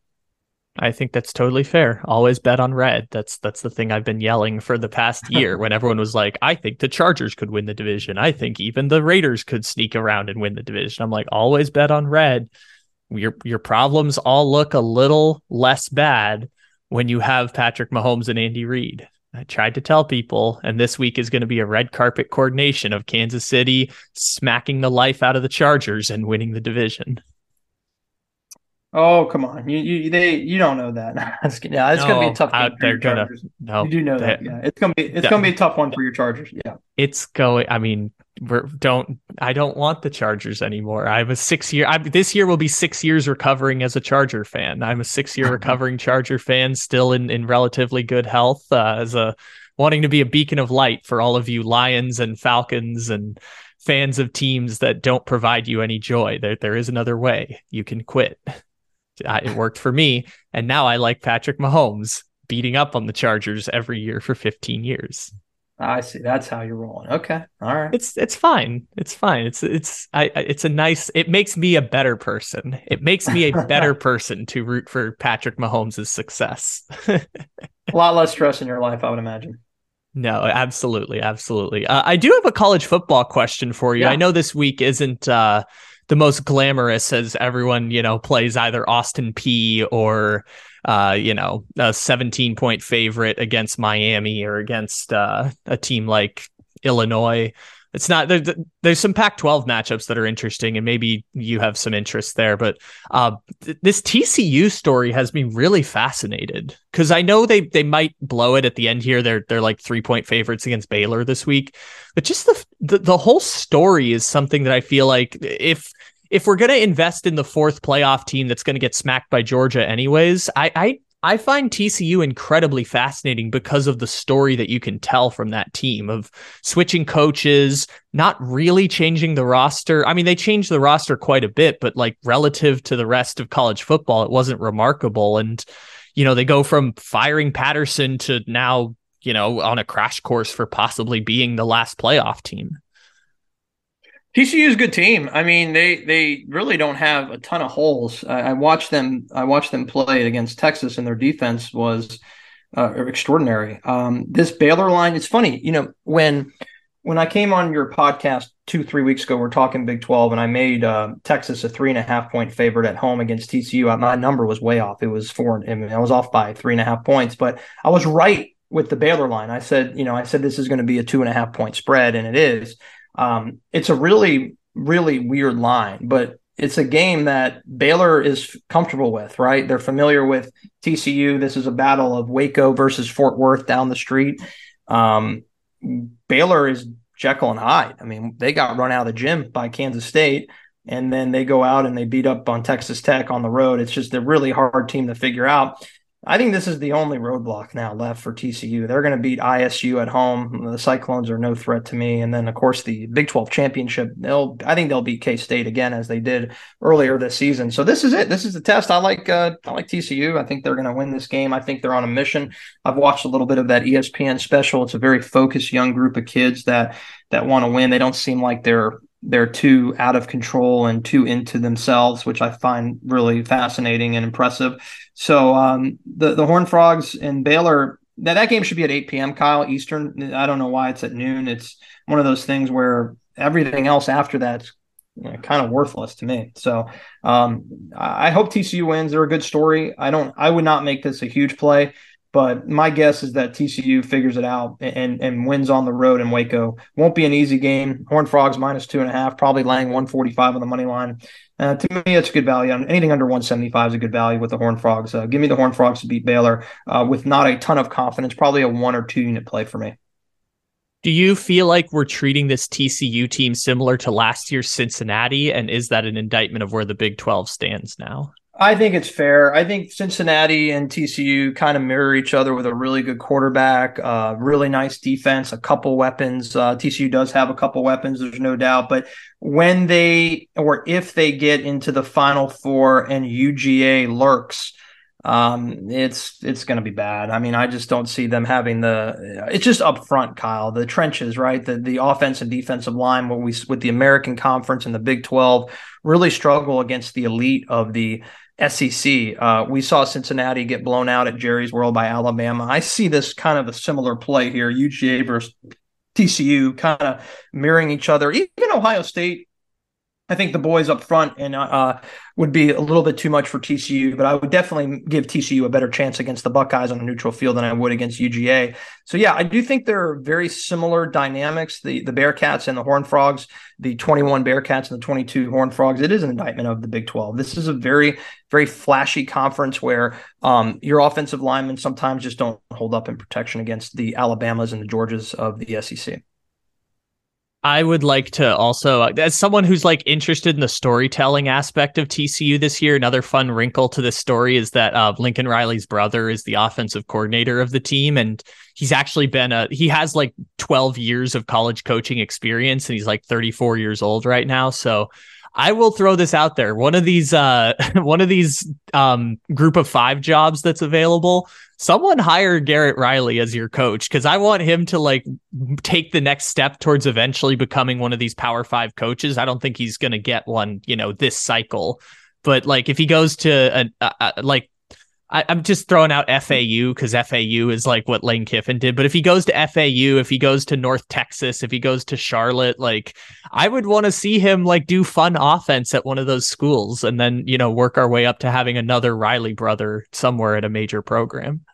I think that's totally fair. Always bet on red. That's that's the thing I've been yelling for the past year when everyone was like, I think the Chargers could win the division. I think even the Raiders could sneak around and win the division. I'm like, always bet on red your your problems all look a little less bad when you have Patrick Mahomes and Andy Reid. I tried to tell people, and this week is going to be a red carpet coordination of Kansas City smacking the life out of the Chargers and winning the division. Oh come on, you you they you don't know that. yeah, it's no, gonna be a tough game. they're gonna no, you do know they, that. Yeah, it's gonna be it's gonna be a tough one for your Chargers. Yeah, it's going. I mean, we're, don't I don't want the Chargers anymore. I'm a six year. I, this year will be six years recovering as a Charger fan. I'm a six year recovering Charger fan, still in in relatively good health. Uh, as a wanting to be a beacon of light for all of you Lions and Falcons and fans of teams that don't provide you any joy. There there is another way. You can quit. it worked for me, and now I like Patrick Mahomes beating up on the Chargers every year for 15 years. I see. That's how you're rolling. Okay. All right. It's it's fine. It's fine. It's it's I it's a nice it makes me a better person. It makes me a better person to root for Patrick Mahomes' success. a lot less stress in your life, I would imagine. No, absolutely, absolutely. Uh, I do have a college football question for you. Yeah. I know this week isn't uh, the most glamorous as everyone, you know, plays either Austin Peay or uh, you know, a 17 point favorite against Miami or against uh, a team like Illinois. It's not there, there's some Pac-12 matchups that are interesting, and maybe you have some interest there. But uh, th- this TCU story has me really fascinated because I know they they might blow it at the end here. They're they're like three point favorites against Baylor this week, but just the, the the whole story is something that I feel like if if we're going to invest in the fourth playoff team that's going to get smacked by Georgia anyways, I, I I find TCU incredibly fascinating because of the story that you can tell from that team of switching coaches, not really changing the roster. I mean, they changed the roster quite a bit, but like relative to the rest of college football, it wasn't remarkable. And, you know, they go from firing Patterson to now, you know, on a crash course for possibly being the last playoff team. TCU is a good team. I mean, they they really don't have a ton of holes. I, I watched them. I watched them play against Texas, and their defense was uh, extraordinary. Um, this Baylor line, it's funny, you know, when when I came on your podcast two three weeks ago, we're talking Big Twelve, and I made uh, Texas a three and a half point favorite at home against TCU. My number was way off. It was four. I mean, I was off by three and a half points, but I was right with the Baylor line. I said, you know, I said this is going to be a two and a half point spread, and it is. Um, it's a really, really weird line, but it's a game that Baylor is comfortable with, right? They're familiar with TCU. This is a battle of Waco versus Fort Worth down the street. Um, Baylor is Jekyll and Hyde. I mean, they got run out of the gym by Kansas State, and then they go out and they beat up on Texas Tech on the road. It's just a really hard team to figure out. I think this is the only roadblock now left for TCU. They're going to beat ISU at home. The Cyclones are no threat to me. And then, of course, the Big 12 championship. They'll, I think they'll beat K State again as they did earlier this season. So this is it. This is the test. I like, uh, I like TCU. I think they're going to win this game. I think they're on a mission. I've watched a little bit of that ESPN special. It's a very focused young group of kids that that want to win. They don't seem like they're they're too out of control and too into themselves, which I find really fascinating and impressive. So um, the the Horn Frogs and Baylor. That that game should be at 8 p.m. Kyle Eastern. I don't know why it's at noon. It's one of those things where everything else after that's you know, kind of worthless to me. So um, I hope TCU wins. They're a good story. I don't. I would not make this a huge play. But my guess is that TCU figures it out and and wins on the road in Waco. Won't be an easy game. Horn Frogs minus two and a half, probably laying 145 on the money line. Uh, to me, it's a good value. Anything under 175 is a good value with the Horn Frogs. Uh, give me the Horn Frogs to beat Baylor uh, with not a ton of confidence. Probably a one or two unit play for me. Do you feel like we're treating this TCU team similar to last year's Cincinnati? And is that an indictment of where the Big 12 stands now? I think it's fair. I think Cincinnati and TCU kind of mirror each other with a really good quarterback, uh, really nice defense, a couple weapons. Uh, TCU does have a couple weapons, there's no doubt. But when they or if they get into the Final Four and UGA lurks, um, it's it's going to be bad. I mean, I just don't see them having the. It's just up front, Kyle. The trenches, right? The the offense and defensive line. What we with the American Conference and the Big Twelve really struggle against the elite of the SEC. Uh, we saw Cincinnati get blown out at Jerry's World by Alabama. I see this kind of a similar play here. UGA versus TCU, kind of mirroring each other. Even Ohio State I think the boys up front and uh, uh, would be a little bit too much for TCU, but I would definitely give TCU a better chance against the Buckeyes on a neutral field than I would against UGA. So yeah, I do think there are very similar dynamics. The the Bearcats and the Horn Frogs, the 21 Bearcats and the 22 Horn Frogs. It is an indictment of the Big 12. This is a very very flashy conference where um, your offensive linemen sometimes just don't hold up in protection against the Alabamas and the Georgias of the SEC. I would like to also, as someone who's like interested in the storytelling aspect of TCU this year, another fun wrinkle to this story is that uh, Lincoln Riley's brother is the offensive coordinator of the team, and he's actually been a he has like 12 years of college coaching experience, and he's like 34 years old right now. So I will throw this out there. One of these uh one of these um group of 5 jobs that's available, someone hire Garrett Riley as your coach cuz I want him to like take the next step towards eventually becoming one of these Power 5 coaches. I don't think he's going to get one, you know, this cycle. But like if he goes to a, a, a like I, am just throwing out FAU because FAU is like what Lane Kiffin did. But if he goes to FAU, if he goes to North Texas, if he goes to Charlotte, like I would want to see him like do fun offense at one of those schools and then, you know, work our way up to having another Riley brother somewhere at a major program.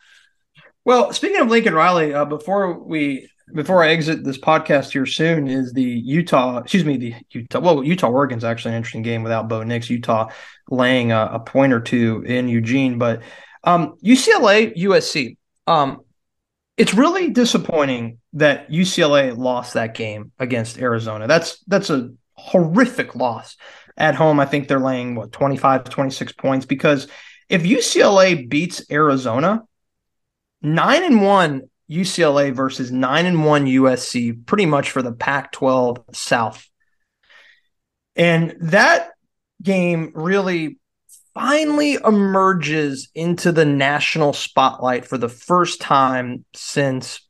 Well, speaking of Lincoln Riley, uh, before we before I exit this podcast here soon, is the Utah, excuse me, the Utah, well, Utah Oregon's actually an interesting game without Bo Nix. Utah laying a, a point or two in Eugene, but um, UCLA, USC. Um, it's really disappointing that UCLA lost that game against Arizona. That's that's a horrific loss at home. I think they're laying what 25 26 points because if UCLA beats Arizona, 9 and 1 UCLA versus 9 and 1 USC pretty much for the Pac-12 South. And that game really finally emerges into the national spotlight for the first time since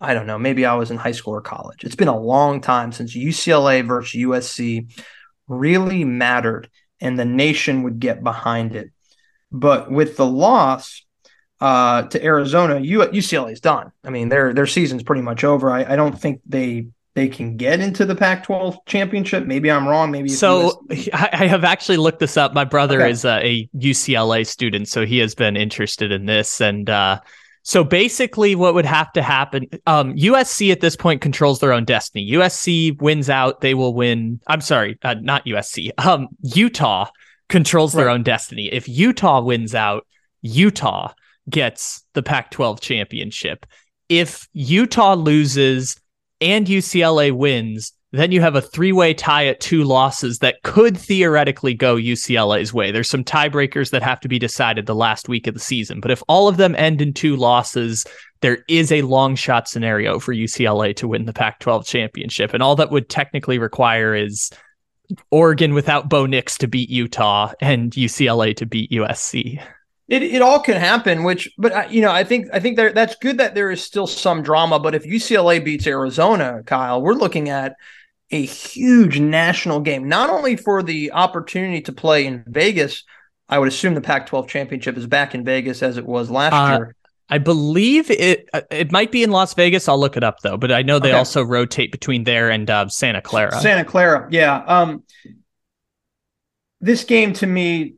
I don't know, maybe I was in high school or college. It's been a long time since UCLA versus USC really mattered and the nation would get behind it. But with the loss uh, to Arizona, UCLA is done. I mean, their their season's pretty much over. I, I don't think they they can get into the Pac-12 championship. Maybe I'm wrong. Maybe so. I have actually looked this up. My brother okay. is a, a, UCLA student, so he has been interested in this. And uh, so basically, what would have to happen? Um, USC at this point controls their own destiny. USC wins out, they will win. I'm sorry, uh, not USC. Um, Utah controls their right. own destiny. If Utah wins out, Utah gets the Pac 12 championship. If Utah loses and UCLA wins, then you have a three way tie at two losses that could theoretically go UCLA's way. There's some tiebreakers that have to be decided the last week of the season. But if all of them end in two losses, there is a long shot scenario for UCLA to win the Pac 12 championship. And all that would technically require is Oregon without Bo Nix to beat Utah and UCLA to beat USC. It, it all can happen, which, but you know, I think I think there, that's good that there is still some drama. But if UCLA beats Arizona, Kyle, we're looking at a huge national game, not only for the opportunity to play in Vegas. I would assume the Pac-12 championship is back in Vegas as it was last uh, year. I believe it it might be in Las Vegas. I'll look it up though, but I know they okay. also rotate between there and uh, Santa Clara. Santa Clara, yeah. Um, this game to me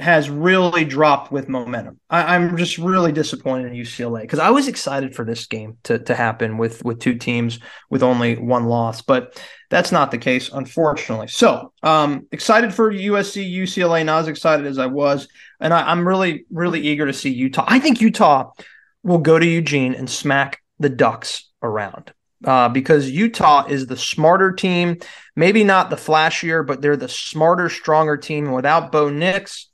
has really dropped with momentum. I, am just really disappointed in UCLA because I was excited for this game to to happen with with two teams with only one loss, but that's not the case, unfortunately. So, um, excited for USC, UCLA, not as excited as I was, and I, I'm really really eager to see Utah. I think Utah will go to Eugene and smack the Ducks around. Uh, because Utah is the smarter team, maybe not the flashier, but they're the smarter, stronger team. And without Bo Nix,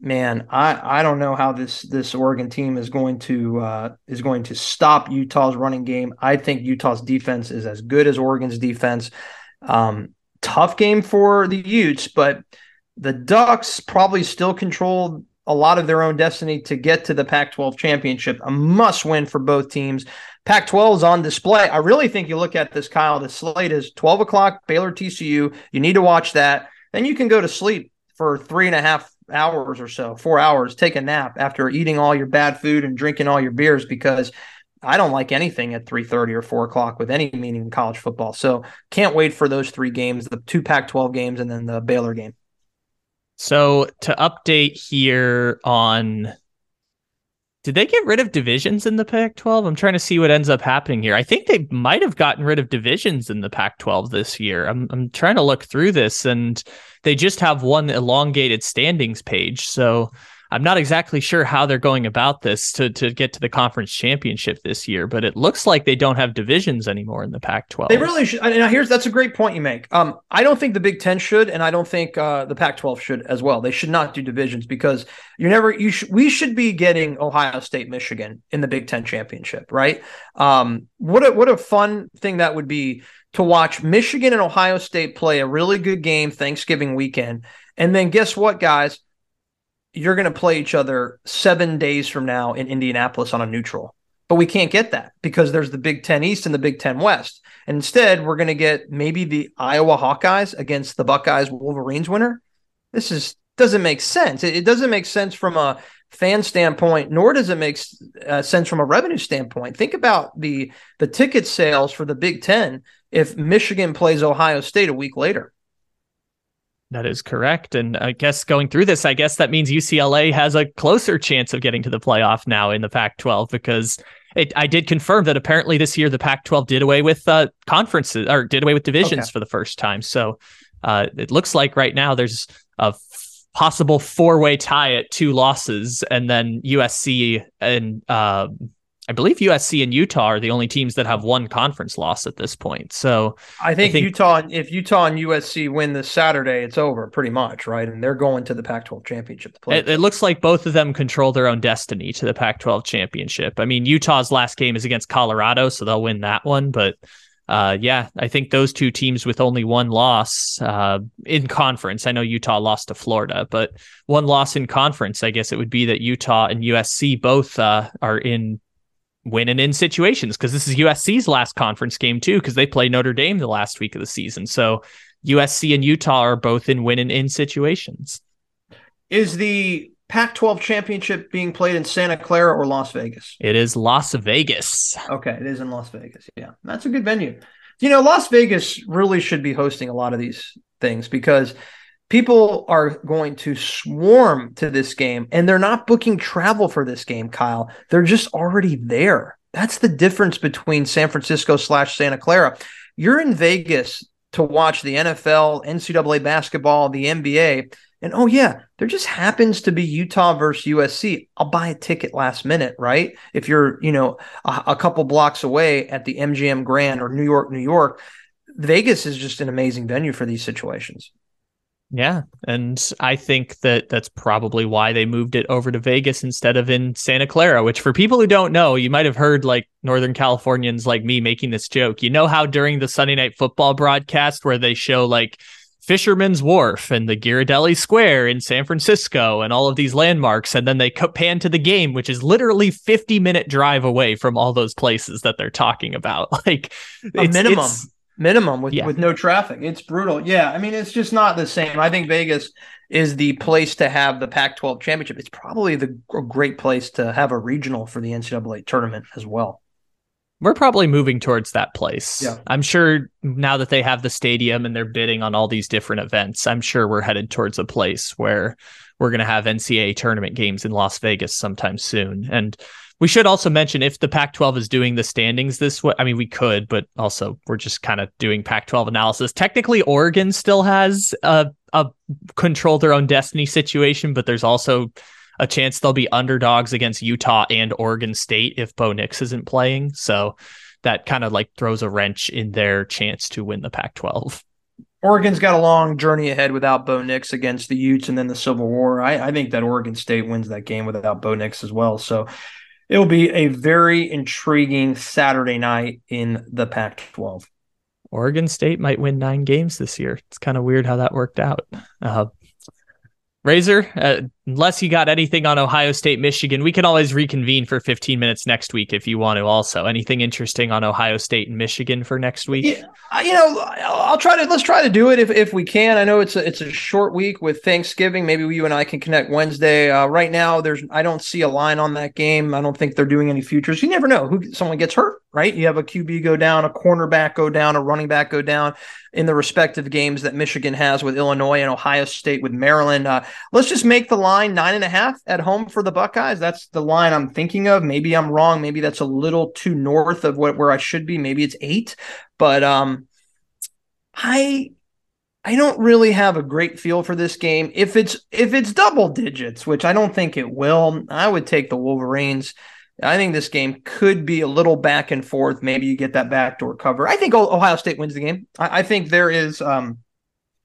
man, I, I don't know how this this Oregon team is going to uh, is going to stop Utah's running game. I think Utah's defense is as good as Oregon's defense. Um, tough game for the Utes, but the Ducks probably still control a lot of their own destiny to get to the Pac-12 championship. A must-win for both teams. Pac-12 is on display. I really think you look at this, Kyle. The slate is 12 o'clock, Baylor TCU. You need to watch that. Then you can go to sleep for three and a half hours or so, four hours, take a nap after eating all your bad food and drinking all your beers because I don't like anything at 3:30 or 4 o'clock with any meaning in college football. So can't wait for those three games, the two Pac-12 games and then the Baylor game. So to update here on did they get rid of divisions in the Pac 12? I'm trying to see what ends up happening here. I think they might have gotten rid of divisions in the Pac 12 this year. I'm, I'm trying to look through this, and they just have one elongated standings page. So I'm not exactly sure how they're going about this to, to get to the conference championship this year, but it looks like they don't have divisions anymore in the Pac-12. They really should. Now, here's that's a great point you make. Um, I don't think the Big Ten should, and I don't think uh, the Pac-12 should as well. They should not do divisions because you're never. You should. We should be getting Ohio State, Michigan in the Big Ten championship, right? Um, what a what a fun thing that would be to watch Michigan and Ohio State play a really good game Thanksgiving weekend, and then guess what, guys? You're going to play each other seven days from now in Indianapolis on a neutral. But we can't get that because there's the Big Ten East and the Big Ten West. And instead, we're going to get maybe the Iowa Hawkeyes against the Buckeyes Wolverines winner. This is doesn't make sense. It, it doesn't make sense from a fan standpoint, nor does it make uh, sense from a revenue standpoint. Think about the the ticket sales for the Big Ten if Michigan plays Ohio State a week later. That is correct. And I guess going through this, I guess that means UCLA has a closer chance of getting to the playoff now in the Pac 12 because it, I did confirm that apparently this year the Pac 12 did away with uh, conferences or did away with divisions okay. for the first time. So uh, it looks like right now there's a f- possible four way tie at two losses, and then USC and uh, I believe USC and Utah are the only teams that have one conference loss at this point. So I think, I think, Utah, if Utah and USC win this Saturday, it's over pretty much, right? And they're going to the Pac-12 championship. It, it, looks like both of them control their own destiny to the Pac-12 championship. I mean, Utah's last game is against Colorado, so they'll win that one. But uh, yeah, I think those two teams with only one loss uh, in conference. I know Utah lost to Florida, but one loss in conference. I guess it would be that Utah and USC both uh, are in winning in situations because this is USC's last conference game too because they play Notre Dame the last week of the season. So USC and Utah are both in winning in situations. Is the Pac 12 championship being played in Santa Clara or Las Vegas? It is Las Vegas. Okay, it is in Las Vegas. Yeah, that's a good venue. You know, Las Vegas really should be hosting a lot of these things because people are going to swarm to this game and they're not booking travel for this game, Kyle. They're just already there. That's the difference between San Francisco slash Santa Clara. You're in Vegas to watch the NFL, NCAA basketball, the NBA. And oh, yeah, there just happens to be Utah versus USC. I'll buy a ticket last minute, right? If you're, you know, a, a couple blocks away at the MGM Grand or New York, New York, Vegas is just an amazing venue for these situations. Yeah, and I think that that's probably why they moved it over to Vegas instead of in Santa Clara, which for people who don't know, you might have heard like Northern Californians like me making this joke. You know how during the Sunday night football broadcast where they show like Fisherman's Wharf and the Ghirardelli Square in San Francisco and all of these landmarks, and then they pan to the game, which is literally 50 minute drive away from all those places that they're talking about. Like a minimum. It's, minimum with, yeah. with no traffic. It's brutal. Yeah. I mean, it's just not the same. I think Vegas is the place to have the Pac 12 championship. It's probably the great place to have a regional for the NCAA tournament as well. We're probably moving towards that place. Yeah. I'm sure now that they have the stadium and they're bidding on all these different events, I'm sure we're headed towards a place where we're going to have NCAA tournament games in Las Vegas sometime soon. And we should also mention if the Pac 12 is doing the standings this way, I mean, we could, but also we're just kind of doing Pac 12 analysis. Technically, Oregon still has a, a control their own destiny situation, but there's also a chance they'll be underdogs against Utah and Oregon State if Bo Nix isn't playing. So that kind of like throws a wrench in their chance to win the Pac 12. Oregon's got a long journey ahead without Bo Nix against the Utes and then the Civil War. I, I think that Oregon State wins that game without Bo Nix as well. So it will be a very intriguing Saturday night in the Pac 12. Oregon State might win nine games this year. It's kind of weird how that worked out. Uh, Razor, uh, unless you got anything on Ohio State, Michigan, we can always reconvene for 15 minutes next week if you want to. Also, anything interesting on Ohio State and Michigan for next week? Yeah, you know, I'll try to let's try to do it if, if we can. I know it's a it's a short week with Thanksgiving. Maybe you and I can connect Wednesday. Uh, right now, there's I don't see a line on that game. I don't think they're doing any futures. You never know who someone gets hurt right? You have a QB go down, a cornerback go down, a running back go down in the respective games that Michigan has with Illinois and Ohio State with Maryland. Uh, let's just make the line nine and a half at home for the Buckeyes. That's the line I'm thinking of. Maybe I'm wrong. Maybe that's a little too north of what where I should be. Maybe it's eight, but um, I I don't really have a great feel for this game. If it's if it's double digits, which I don't think it will, I would take the Wolverines. I think this game could be a little back and forth. Maybe you get that backdoor cover. I think Ohio State wins the game. I, I think there is um,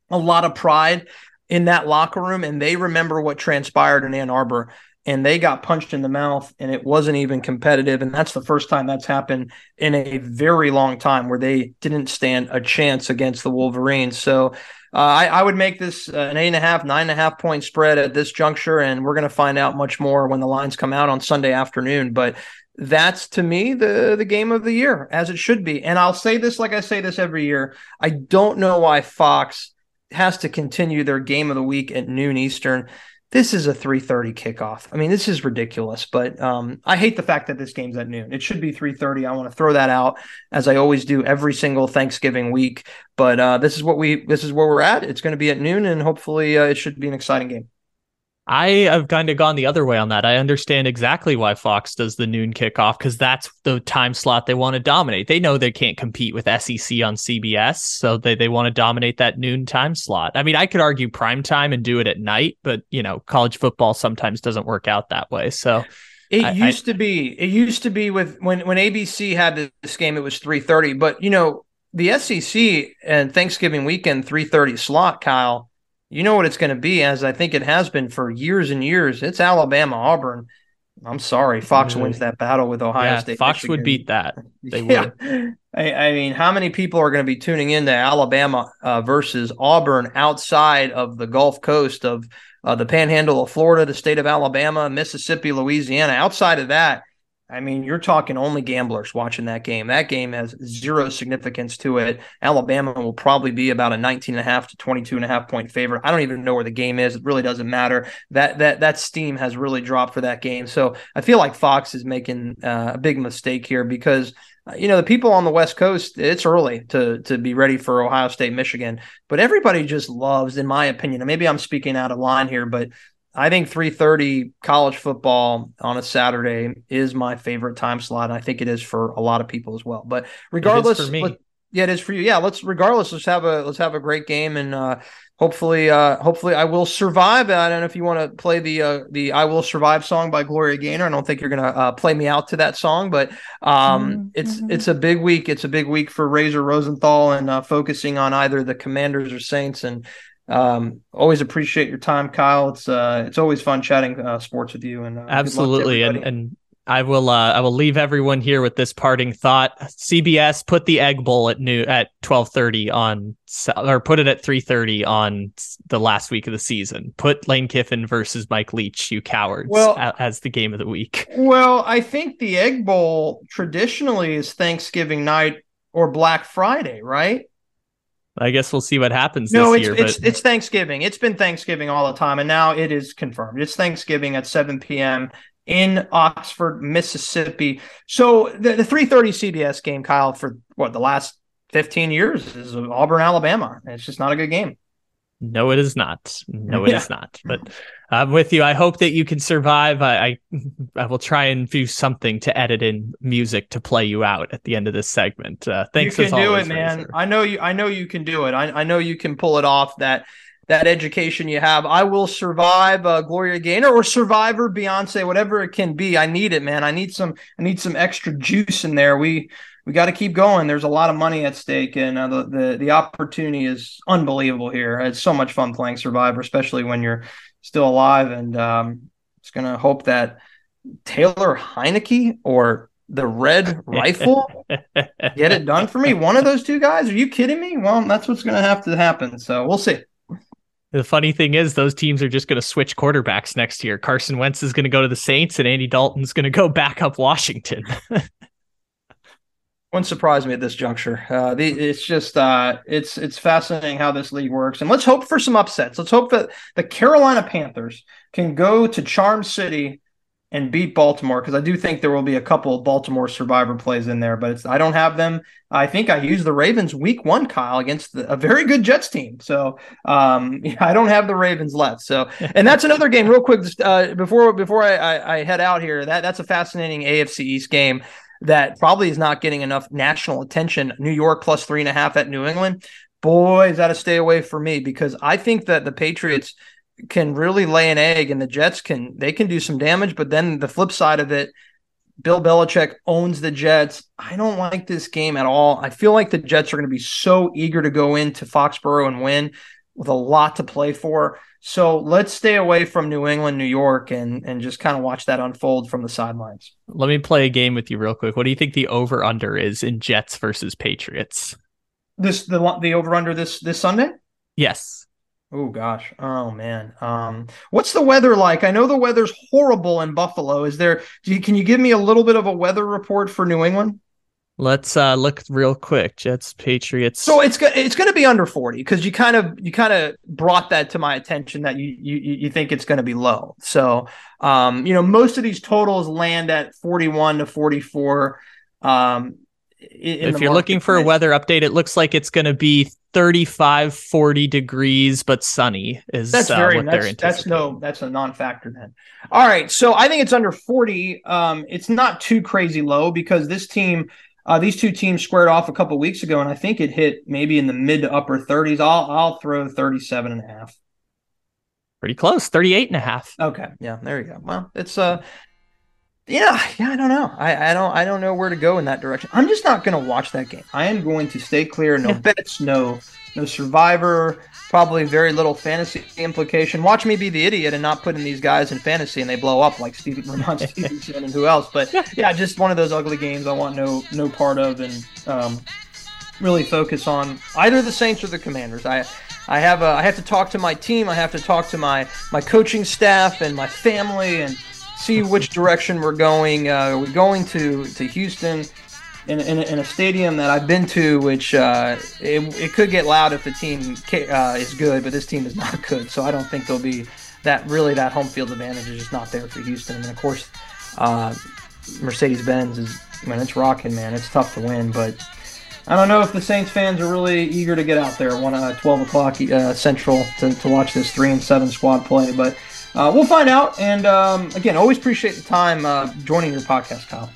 a lot of pride in that locker room, and they remember what transpired in Ann Arbor, and they got punched in the mouth, and it wasn't even competitive. And that's the first time that's happened in a very long time where they didn't stand a chance against the Wolverines. So uh, I, I, would make this uh, an eight and a half, nine and a half point spread at this juncture, and we're going to find out much more when the lines come out on Sunday afternoon. But that's to me the the game of the year, as it should be. And I'll say this like I say this every year. I don't know why Fox has to continue their game of the week at noon Eastern this is a 3:30 kickoff. I mean, this is ridiculous, but um, I hate the fact that this game's at noon. It should be 3:30. I want to throw that out as I always do every single Thanksgiving week. But uh, this is what we this is where we're at. It's going to be at noon, and hopefully, uh, it should be an exciting game. I have kind of gone the other way on that. I understand exactly why Fox does the noon kickoff because that's the time slot they want to dominate. They know they can't compete with SEC on CBS, so they, they want to dominate that noon time slot. I mean, I could argue prime time and do it at night, but you know, college football sometimes doesn't work out that way. So it I, used I, to be. It used to be with when when ABC had this game, it was three thirty. But you know, the SEC and Thanksgiving weekend three thirty slot, Kyle you know what it's going to be, as I think it has been for years and years. It's Alabama Auburn. I'm sorry, Fox really? wins that battle with Ohio yeah, State. Fox Michigan. would beat that. They yeah. would. I, I, mean, how many people are going to be tuning in to Alabama uh, versus Auburn outside of the Gulf Coast of uh, the Panhandle of Florida, the state of Alabama, Mississippi, Louisiana? Outside of that, I mean, you're talking only gamblers watching that game. That game has zero significance to it. Alabama will probably be about a 19 and a half to 22 and a half point favorite. I don't even know where the game is. It really doesn't matter. That that that steam has really dropped for that game. So I feel like Fox is making uh, a big mistake here because uh, you know the people on the West Coast. It's early to to be ready for Ohio State, Michigan, but everybody just loves, in my opinion. And maybe I'm speaking out of line here, but I think 3:30 college football on a Saturday is my favorite time slot. And I think it is for a lot of people as well. But regardless, let, yeah, it is for you. Yeah, let's regardless, let's have a let's have a great game and uh, hopefully uh, hopefully I will survive. I don't know if you want to play the uh, the I will survive song by Gloria Gaynor. I don't think you're gonna uh, play me out to that song, but um, mm-hmm. it's it's a big week. It's a big week for Razor Rosenthal and uh, focusing on either the Commanders or Saints and um, always appreciate your time, Kyle. It's uh, it's always fun chatting uh, sports with you. And uh, absolutely, and and I will uh, I will leave everyone here with this parting thought. CBS put the Egg Bowl at new at twelve thirty on or put it at three thirty on the last week of the season. Put Lane Kiffin versus Mike Leach, you cowards, well, as the game of the week. Well, I think the Egg Bowl traditionally is Thanksgiving night or Black Friday, right? I guess we'll see what happens no, it's, year, It's, but... it's Thanksgiving. It's been Thanksgiving all the time, and now it is confirmed. It's Thanksgiving at 7 p.m. in Oxford, Mississippi. So the, the 3:30 CBS game, Kyle, for what the last 15 years is Auburn, Alabama. It's just not a good game. No, it is not. No, it yeah. is not. But I'm with you. I hope that you can survive. I, I, I will try and do something to edit in music to play you out at the end of this segment. Uh, thanks. You can do always, it, man. Razor. I know you. I know you can do it. I, I know you can pull it off. That that education you have. I will survive uh, Gloria Gaynor or Survivor, Beyonce, whatever it can be. I need it, man. I need some. I need some extra juice in there. We we got to keep going. There's a lot of money at stake, and uh, the, the the opportunity is unbelievable here. It's so much fun playing Survivor, especially when you're still alive. And um, just gonna hope that Taylor Heinicke or the Red Rifle get it done for me. One of those two guys? Are you kidding me? Well, that's what's gonna have to happen. So we'll see. The funny thing is, those teams are just going to switch quarterbacks next year. Carson Wentz is going to go to the Saints, and Andy Dalton's going to go back up Washington. wouldn't surprise me at this juncture. Uh, the, it's just uh, it's it's fascinating how this league works, and let's hope for some upsets. Let's hope that the Carolina Panthers can go to Charm City and beat Baltimore because I do think there will be a couple of Baltimore Survivor plays in there, but I don't have them. I think I used the Ravens week one, Kyle, against the, a very good Jets team. So um, I don't have the Ravens left. So and that's another game, real quick, uh, before before I, I, I, head out here. That that's a fascinating AFC East game that probably is not getting enough national attention. New York plus three and a half at New England. Boy, is that a stay away for me because I think that the Patriots can really lay an egg and the Jets can they can do some damage. But then the flip side of it, Bill Belichick owns the Jets. I don't like this game at all. I feel like the Jets are going to be so eager to go into Foxborough and win with a lot to play for. So let's stay away from New England, New York, and and just kind of watch that unfold from the sidelines. Let me play a game with you real quick. What do you think the over under is in Jets versus Patriots? This the the over under this this Sunday? Yes. Oh gosh. Oh man. Um, what's the weather like? I know the weather's horrible in Buffalo. Is there? You, can you give me a little bit of a weather report for New England? Let's uh, look real quick. Jets, Patriots. So it's it's going to be under forty because you kind of you kind of brought that to my attention that you you you think it's going to be low. So um, you know most of these totals land at forty one to forty four. Um, if you're looking for a weather update, it looks like it's going to be 35, 40 degrees, but sunny. Is that's uh, very that's, that's no that's a non-factor then. All right, so I think it's under 40. Um, it's not too crazy low because this team uh, these two teams squared off a couple weeks ago, and I think it hit maybe in the mid to upper 30s. I'll I'll throw 37 and a half. Pretty close, 38 and a half. Okay, yeah, there you go. Well, it's uh yeah, yeah, I don't know. I, I don't I don't know where to go in that direction. I'm just not gonna watch that game. I am going to stay clear, no bets, no no survivor, probably very little fantasy implication. Watch me be the idiot and not put in these guys in fantasy and they blow up like Steve Vermont Stevenson and who else. But yeah, just one of those ugly games I want no no part of and um, really focus on either the Saints or the Commanders. I I have a, I have to talk to my team. I have to talk to my my coaching staff and my family and see which direction we're going. Uh, we're going to to Houston. In, in, in, a stadium that I've been to, which uh, it, it could get loud if the team uh, is good, but this team is not good. So I don't think there'll be that really that home field advantage is just not there for Houston. And of course, uh, Mercedes Benz is man, it's rocking, man. It's tough to win, but I don't know if the Saints fans are really eager to get out there one uh, 12 o'clock uh, Central to, to watch this three and seven squad play. But uh, we'll find out. And um, again, always appreciate the time uh, joining your podcast, Kyle.